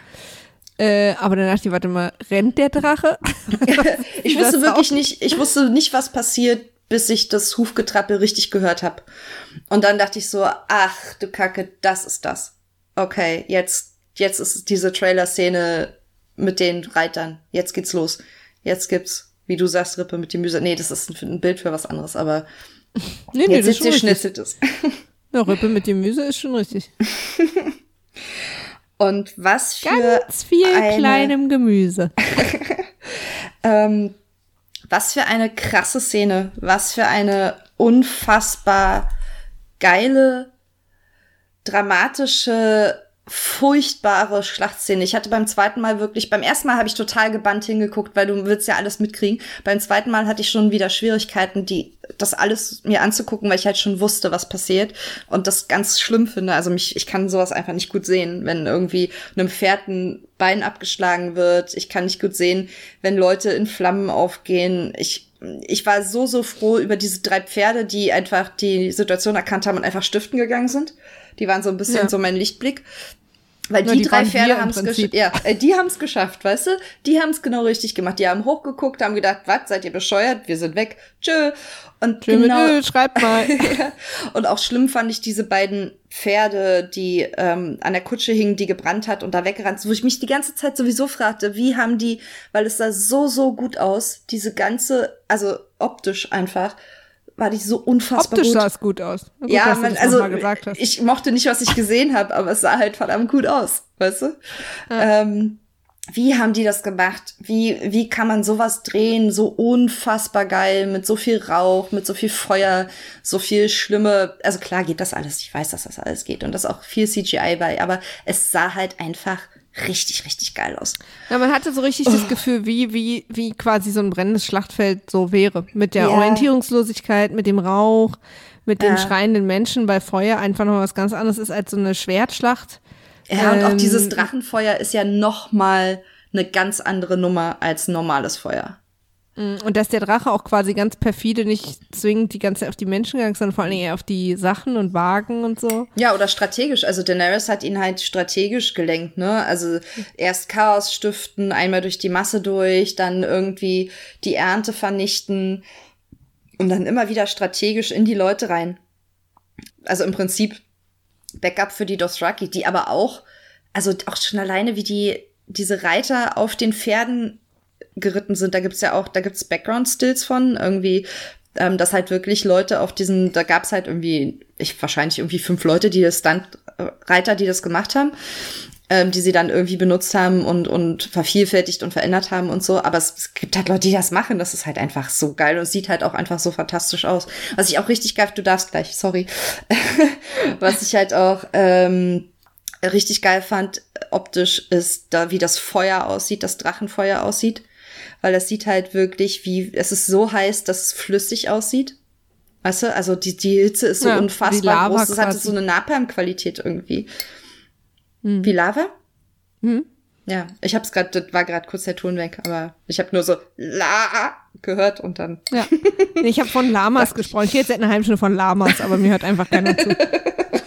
Äh, aber dann dachte ich, warte mal, rennt der Drache? *laughs* ich wusste wirklich auch? nicht, ich wusste nicht, was passiert, bis ich das Hufgetrappel richtig gehört habe. Und dann dachte ich so, ach du Kacke, das ist das. Okay, jetzt, jetzt ist diese Trailer-Szene mit den Reitern. Jetzt geht's los. Jetzt gibt's, wie du sagst, Rippe mit dem Müse. Nee, das ist ein Bild für was anderes, aber Nee, nee, Jetzt das ist schon schnitzelt es. Ja, Rippe mit Gemüse ist schon richtig. *laughs* Und was für ganz viel eine, kleinem Gemüse. *laughs* ähm, was für eine krasse Szene, was für eine unfassbar geile, dramatische furchtbare Schlachtszene. Ich hatte beim zweiten Mal wirklich, beim ersten Mal habe ich total gebannt hingeguckt, weil du willst ja alles mitkriegen. Beim zweiten Mal hatte ich schon wieder Schwierigkeiten, die das alles mir anzugucken, weil ich halt schon wusste, was passiert und das ganz schlimm finde. Also mich, ich kann sowas einfach nicht gut sehen, wenn irgendwie einem Pferd ein Bein abgeschlagen wird. Ich kann nicht gut sehen, wenn Leute in Flammen aufgehen. Ich ich war so, so froh über diese drei Pferde, die einfach die Situation erkannt haben und einfach stiften gegangen sind. Die waren so ein bisschen ja. so mein Lichtblick. Weil die, die drei Pferde haben es geschafft. Ja, äh, die haben es geschafft, weißt du? Die haben es genau richtig gemacht. Die haben hochgeguckt, haben gedacht, was, seid ihr bescheuert? Wir sind weg. Tschö. Und Tschö genau, mit schreibt *laughs* mal. und auch schlimm fand ich diese beiden Pferde, die ähm, an der Kutsche hingen, die gebrannt hat und da weggerannt, wo ich mich die ganze Zeit sowieso fragte, wie haben die, weil es sah so, so gut aus, diese ganze, also optisch einfach, war die so unfassbar Optisch gut. sah es gut aus. Gut, ja, man, also ich mochte nicht, was ich gesehen habe, aber es sah halt verdammt gut aus, weißt du? Ja. Ähm, wie haben die das gemacht? Wie, wie kann man sowas drehen? So unfassbar geil, mit so viel Rauch, mit so viel Feuer, so viel schlimme, also klar geht das alles. Ich weiß, dass das alles geht und das auch viel CGI bei, aber es sah halt einfach richtig, richtig geil aus. Ja, man hatte so richtig oh. das Gefühl, wie, wie, wie quasi so ein brennendes Schlachtfeld so wäre. Mit der ja. Orientierungslosigkeit, mit dem Rauch, mit den ja. schreienden Menschen, weil Feuer einfach noch was ganz anderes ist als so eine Schwertschlacht. Ja, ähm, und auch dieses ähm, Drachenfeuer ist ja noch mal eine ganz andere Nummer als normales Feuer. Mm, und dass der Drache auch quasi ganz perfide nicht zwingend die ganze Zeit auf die Menschen gegangen sondern vor allen Dingen eher auf die Sachen und Wagen und so. Ja, oder strategisch. Also Daenerys hat ihn halt strategisch gelenkt, ne? Also erst Chaos stiften, einmal durch die Masse durch, dann irgendwie die Ernte vernichten und dann immer wieder strategisch in die Leute rein. Also im Prinzip Backup für die Dothraki, die aber auch, also auch schon alleine wie die, diese Reiter auf den Pferden geritten sind. Da gibt's ja auch, da gibt's Background-Stills von, irgendwie, ähm, dass halt wirklich Leute auf diesen, da gab's halt irgendwie, ich wahrscheinlich irgendwie fünf Leute, die das Stunt-Reiter, die das gemacht haben, ähm, die sie dann irgendwie benutzt haben und, und vervielfältigt und verändert haben und so. Aber es, es gibt halt Leute, die das machen. Das ist halt einfach so geil und sieht halt auch einfach so fantastisch aus. Was ich auch richtig geil, du darfst gleich, sorry. *laughs* Was ich halt auch, ähm, richtig geil fand optisch ist da, wie das Feuer aussieht, das Drachenfeuer aussieht weil das sieht halt wirklich wie, es ist so heiß, dass es flüssig aussieht. Weißt du, also die, die Hitze ist so ja, unfassbar groß. Das hat so eine Napalm-Qualität irgendwie. Hm. Wie Lava? Hm. Ja, ich hab's gerade, das war gerade kurz der Ton weg, aber ich habe nur so La gehört und dann. Ja. *laughs* Ich habe von Lamas gesprochen. Ich hätte jetzt seit einer halben Stunde von Lamas, aber mir hört einfach keiner zu. *laughs*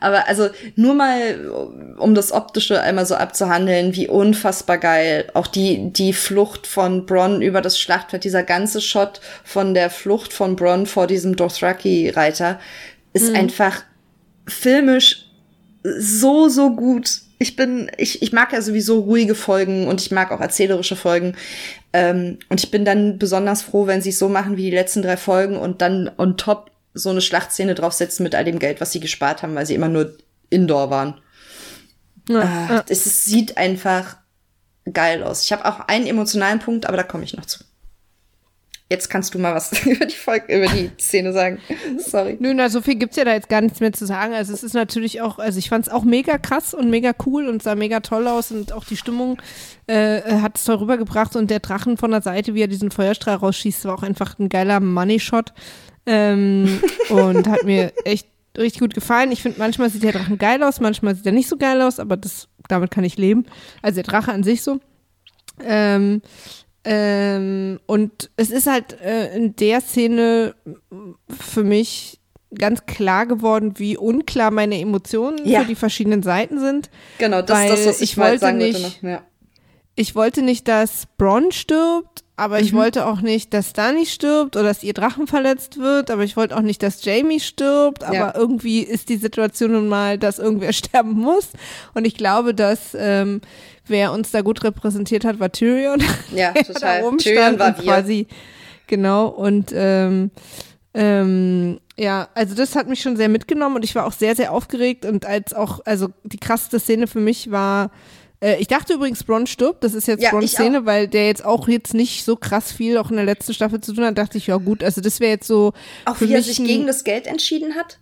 Aber also nur mal, um das Optische einmal so abzuhandeln, wie unfassbar geil. Auch die, die Flucht von Bronn über das Schlachtfeld, dieser ganze Shot von der Flucht von Bronn vor diesem Dothraki-Reiter ist mhm. einfach filmisch so, so gut. Ich bin, ich, ich mag ja sowieso ruhige Folgen und ich mag auch erzählerische Folgen. Ähm, und ich bin dann besonders froh, wenn sie es so machen wie die letzten drei Folgen und dann on top so eine Schlachtszene draufsetzen mit all dem Geld, was sie gespart haben, weil sie immer nur Indoor waren. Ja, ah, ja. Es sieht einfach geil aus. Ich habe auch einen emotionalen Punkt, aber da komme ich noch zu. Jetzt kannst du mal was *laughs* über die Folge, über die Szene sagen. *laughs* Sorry. Nö, na, so viel gibt's ja da jetzt gar nichts mehr zu sagen. Also es ist natürlich auch, also ich fand's auch mega krass und mega cool und sah mega toll aus und auch die Stimmung äh, hat es toll rübergebracht und der Drachen von der Seite, wie er diesen Feuerstrahl rausschießt, war auch einfach ein geiler Money-Shot. Ähm, und hat mir echt richtig gut gefallen. Ich finde, manchmal sieht der Drachen geil aus, manchmal sieht er nicht so geil aus, aber das, damit kann ich leben. Also der Drache an sich so. Ähm, ähm, und es ist halt äh, in der Szene für mich ganz klar geworden, wie unklar meine Emotionen ja. für die verschiedenen Seiten sind. Genau, das ist das, was ich, ich wollte sagen nicht, Ja. Ich wollte nicht, dass Bronn stirbt aber mhm. ich wollte auch nicht, dass Dani stirbt oder dass ihr Drachen verletzt wird, aber ich wollte auch nicht, dass Jamie stirbt, aber ja. irgendwie ist die Situation nun mal, dass irgendwer *laughs* sterben muss. Und ich glaube, dass ähm, wer uns da gut repräsentiert hat, war Tyrion. *laughs* Ja, total. da Tyrion war quasi. Genau, und ähm, ähm, ja, also das hat mich schon sehr mitgenommen und ich war auch sehr, sehr aufgeregt und als auch, also die krasseste Szene für mich war, Äh, ich dachte übrigens, Bron stirbt. Das ist jetzt Ja, Brons Szene, weil der jetzt auch jetzt nicht so krass viel auch in der letzten Staffel zu tun hat. Dachte ich, ja gut, also das wäre jetzt so. Auch wie er sich gegen das Geld entschieden hat.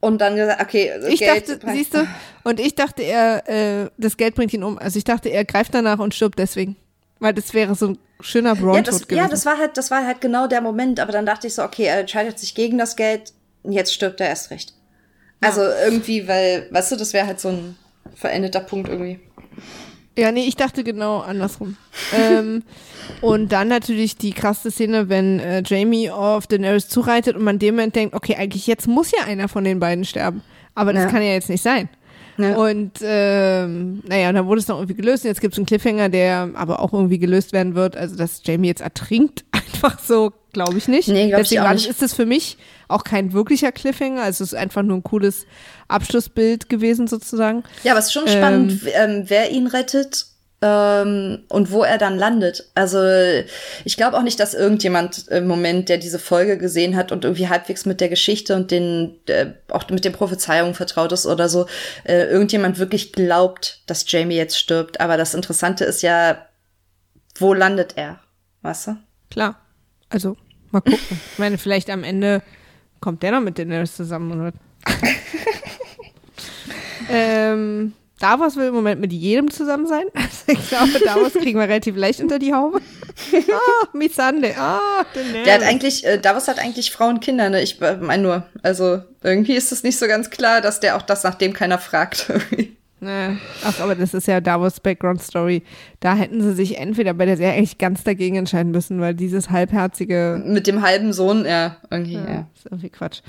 Und dann gesagt, okay, Ich Geld. dachte, siehst du, und ich dachte, er, äh, das Geld bringt ihn um. Also ich dachte, er greift danach und stirbt deswegen. Weil das wäre so ein schöner ja Bron-Tod das, gewesen. ja, das war halt, das war halt genau der Moment. Aber dann dachte ich so, okay, er entscheidet sich gegen das Geld. und Jetzt stirbt er erst recht. Also irgendwie, weil, weißt du, das wäre halt so ein verendeter Punkt irgendwie. Ja, nee, ich dachte genau andersrum. ähm, und dann natürlich die krasse Szene, wenn äh, Jamie auf Daenerys zureitet und man dem Moment denkt, okay, eigentlich jetzt muss ja einer von den beiden sterben. Aber das Ja. kann ja jetzt nicht sein. Ja. Und ähm, naja, und dann wurde es noch irgendwie gelöst. Und jetzt gibt es einen Cliffhanger, der aber auch irgendwie gelöst werden wird. Also, dass Jamie jetzt ertrinkt, einfach so, glaube ich nicht. Nee, glaub ich Deswegen auch war- nicht. ist das für mich auch kein wirklicher Cliffhanger. Also, es ist einfach nur ein cooles Abschlussbild gewesen, sozusagen. Ja, aber es ist schon Ähm. spannend, ähm, wer ihn rettet ähm, und wo er dann landet. Also ich glaube auch nicht, dass irgendjemand im Moment, der diese Folge gesehen hat und irgendwie halbwegs mit der Geschichte und den äh, auch mit den Prophezeiungen vertraut ist oder so, äh, irgendjemand wirklich glaubt, dass Jamie jetzt stirbt. Aber das Interessante ist ja, wo landet er? Weißt du? Klar. Also, mal gucken. Ich meine, vielleicht am Ende kommt der noch mit Daenerys zusammen. Oder? *laughs* ähm, Davos will im Moment mit jedem zusammen sein. *laughs* Also ich glaube, Davos kriegen wir relativ leicht unter die Haube. *laughs* Ah, Missande. Ah, Daenerys. Der hat eigentlich, äh, Davos hat eigentlich Frauen und Kinder, ne? Ich äh, meine nur, also irgendwie ist es nicht so ganz klar, dass der auch das, nachdem keiner fragt. Ne. Ach, aber das ist ja Davos Background Story. Da hätten sie sich entweder bei der Serie eigentlich ganz dagegen entscheiden müssen, weil dieses halbherzige Mit dem halben Sohn, ja, irgendwie, ja. Ja, ist irgendwie Quatsch.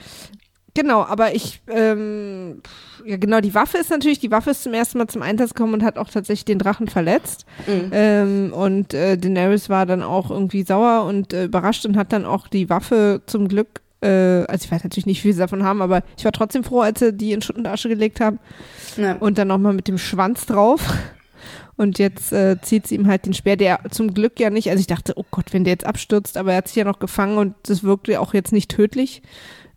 Genau, aber ich, ähm, ja genau, die Waffe ist natürlich, die Waffe ist zum ersten Mal zum Einsatz gekommen und hat auch tatsächlich den Drachen verletzt. Ähm, und äh, Daenerys war dann auch irgendwie sauer und äh, überrascht und hat dann auch die Waffe zum Glück, äh, also ich weiß natürlich nicht, wie sie davon haben, aber ich war trotzdem froh, als sie die in Schutt und Asche gelegt haben ja. und dann nochmal mit dem Schwanz drauf. Und jetzt äh, zieht sie ihm halt den Speer, der zum Glück ja nicht, also ich dachte, oh Gott, wenn der jetzt abstürzt, aber er hat sich ja noch gefangen und das wirkte auch jetzt nicht tödlich.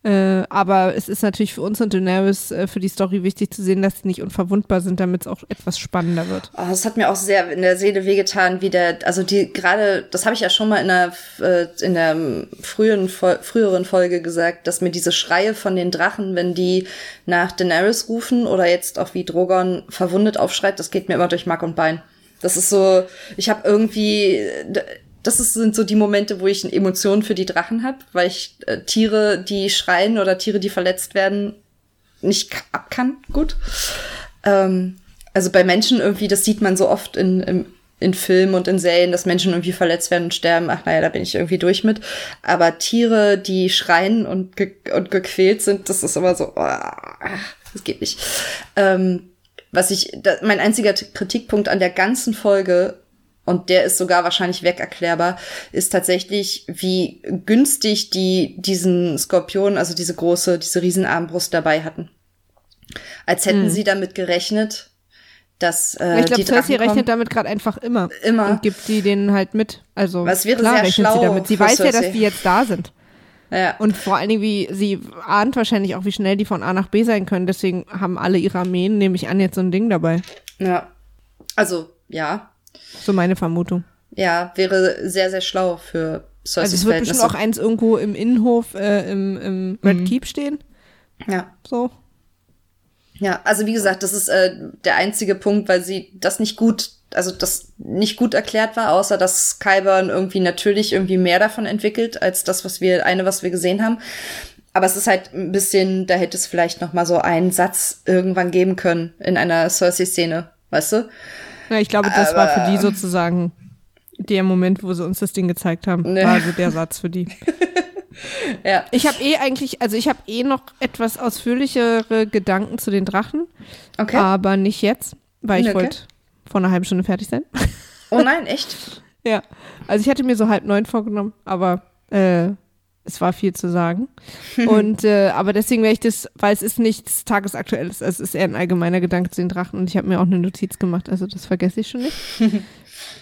Äh, aber es ist natürlich für uns und Daenerys äh, für die Story wichtig zu sehen, dass sie nicht unverwundbar sind, damit es auch etwas spannender wird. Oh, das hat mir auch sehr in der Seele wehgetan, wie der, also die gerade, das habe ich ja schon mal in der äh, in der ähm, frühen früheren Folge gesagt, dass mir diese Schreie von den Drachen, wenn die nach Daenerys rufen oder jetzt auch wie Drogon verwundet aufschreit, das geht mir immer durch Mark und Bein. Das ist so, ich habe irgendwie das ist, sind so die Momente, wo ich Emotionen für die Drachen habe, weil ich äh, Tiere, die schreien oder Tiere, die verletzt werden, nicht ab kann. Gut. Ähm, also bei Menschen irgendwie, das sieht man so oft in, in, in Filmen und in Serien, dass Menschen irgendwie verletzt werden und sterben. Ach naja, da bin ich irgendwie durch mit. Aber Tiere, die schreien und, ge und gequält sind, das ist immer so, oh, das geht nicht. Ähm, was ich, da, mein einziger Kritikpunkt an der ganzen Folge und der ist sogar wahrscheinlich wegerklärbar, ist tatsächlich, wie günstig die diesen Skorpion, also diese große, diese Riesenarmbrust dabei hatten. Als hätten sie damit gerechnet, dass äh, ich glaube, die Cersei kommen. rechnet damit gerade einfach immer. Immer. Und gibt die denen halt mit. Also Was wäre klar sehr rechnet schlau sie damit. Sie weiß ja, dass Cersei. die jetzt da sind. Ja. Und vor allen Dingen, wie sie ahnt wahrscheinlich auch, wie schnell die von A nach B sein können. Deswegen haben alle ihre Armeen, nehme ich an, jetzt so ein Ding dabei. ja. Also, ja. So meine Vermutung. Ja, wäre sehr, sehr schlau für Cerseis Also es wird bestimmt auch eins irgendwo im Innenhof, äh, im, im Red Mhm. Keep stehen. Ja. So. Ja, also wie gesagt, das ist äh, der einzige Punkt, weil sie das nicht gut, also das nicht gut erklärt war, außer dass Kyburn irgendwie natürlich irgendwie mehr davon entwickelt als das, was wir eine, was wir gesehen haben. Aber es ist halt ein bisschen, da hätte es vielleicht noch mal so einen Satz irgendwann geben können in einer Cersei-Szene, weißt du? Ja, ich glaube, das war für die Aber- sozusagen der Moment, wo sie uns das Ding gezeigt haben. Nee. War so der Satz für die. *laughs* Ja. Ich habe eh eigentlich, also ich habe eh noch etwas ausführlichere Gedanken zu den Drachen, Okay. aber nicht jetzt, weil ich Okay. wollte vor einer halben Stunde fertig sein. Oh nein, echt? *laughs* ja, also ich hatte mir so halb neun vorgenommen, aber äh, es war viel zu sagen. *laughs* und äh, aber deswegen werde ich das, weil es ist nichts tagesaktuelles, es ist eher ein allgemeiner Gedanke zu den Drachen und ich habe mir auch eine Notiz gemacht, also das vergesse ich schon nicht. *laughs*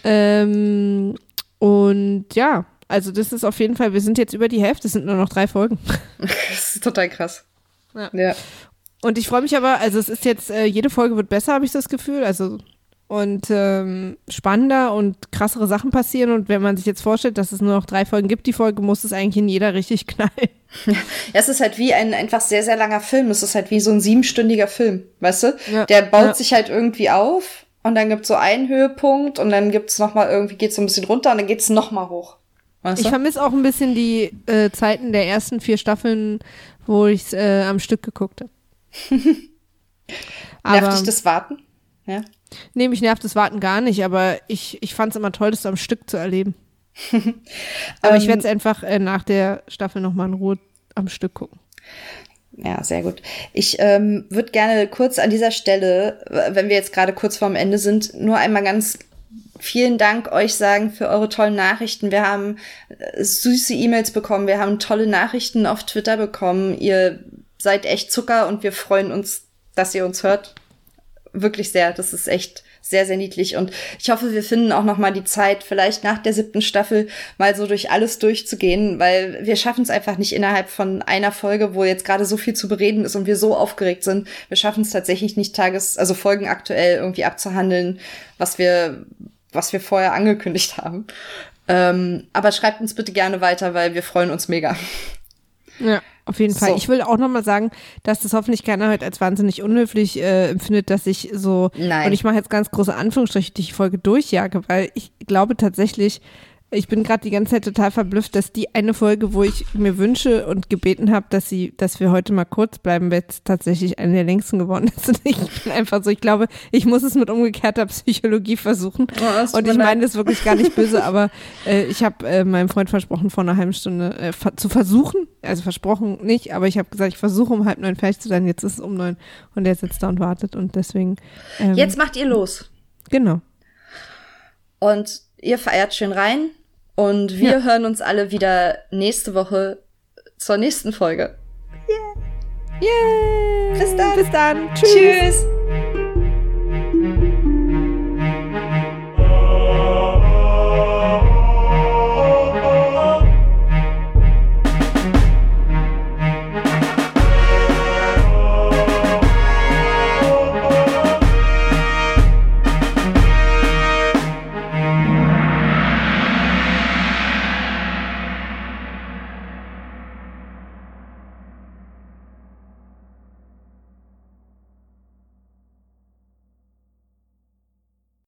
ähm, und ja, also das ist auf jeden Fall, wir sind jetzt über die Hälfte, es sind nur noch drei Folgen. *laughs* Das ist total krass. Ja. ja. Und ich freue mich aber, also es ist jetzt, äh, jede Folge wird besser, habe ich das Gefühl. Also und ähm, spannender und krassere Sachen passieren. Und wenn man sich jetzt vorstellt, dass es nur noch drei Folgen gibt, die Folge muss es eigentlich in jeder richtig *laughs* knallen. Ja, es ist halt wie ein einfach sehr, sehr langer Film. Es ist halt wie so ein siebenstündiger Film, weißt du? Ja, Der baut ja. sich halt irgendwie auf und dann gibt's so einen Höhepunkt und dann gibt's noch mal irgendwie geht's so ein bisschen runter und dann geht's noch mal hoch. Weißt du? Ich vermisse auch ein bisschen die äh, Zeiten der ersten vier Staffeln, wo ich äh, am Stück geguckt habe. *laughs* Nervt dich das Warten? Ja. Nee, mich nervt das Warten gar nicht, aber ich, ich fand es immer toll, das am Stück zu erleben. *laughs* aber ich werde es ähm, einfach äh, nach der Staffel nochmal in Ruhe am Stück gucken. Ja, sehr gut. Ich ähm, würde gerne kurz an dieser Stelle, wenn wir jetzt gerade kurz vorm Ende sind, nur einmal ganz vielen Dank euch sagen für eure tollen Nachrichten. Wir haben äh, süße E-Mails bekommen, wir haben tolle Nachrichten auf Twitter bekommen. Ihr seid echt Zucker und wir freuen uns, dass ihr uns hört wirklich sehr. Das ist echt sehr, sehr niedlich. Und ich hoffe, wir finden auch noch mal die Zeit, vielleicht nach der siebten Staffel mal so durch alles durchzugehen, weil wir schaffen es einfach nicht innerhalb von einer Folge, wo jetzt gerade so viel zu bereden ist und wir so aufgeregt sind. Wir schaffen es tatsächlich nicht tages-, also Folgen aktuell irgendwie abzuhandeln, was wir, was wir vorher angekündigt haben. Ähm, aber schreibt uns bitte gerne weiter, weil wir freuen uns mega. Ja. Auf jeden Fall. So. Ich will auch nochmal sagen, dass das hoffentlich keiner heute als wahnsinnig unhöflich äh, empfindet, dass ich so, Nein. und ich mache jetzt ganz große Anführungsstriche, die Folge durchjage, weil ich glaube tatsächlich, ich bin gerade die ganze Zeit total verblüfft, dass die eine Folge, wo ich mir wünsche und gebeten habe, dass sie, dass wir heute mal kurz bleiben, jetzt tatsächlich eine der längsten geworden ist. *laughs* Und ich bin einfach so, ich glaube, ich muss es mit umgekehrter Psychologie versuchen. Oh, und ich meine das wirklich gar nicht böse, aber äh, ich habe äh, meinem Freund versprochen, vor einer halben Stunde äh, zu versuchen, also versprochen nicht, aber ich habe gesagt, ich versuche um halb neun fertig zu sein. Jetzt ist es um neun und der sitzt da und wartet und deswegen. Ähm, jetzt macht ihr los. Genau. Und ihr feiert schön rein und wir ja. hören uns alle wieder nächste Woche zur nächsten Folge. Yeah. Yeah. Bis dann. Bis dann. Tschüss. Tschüss.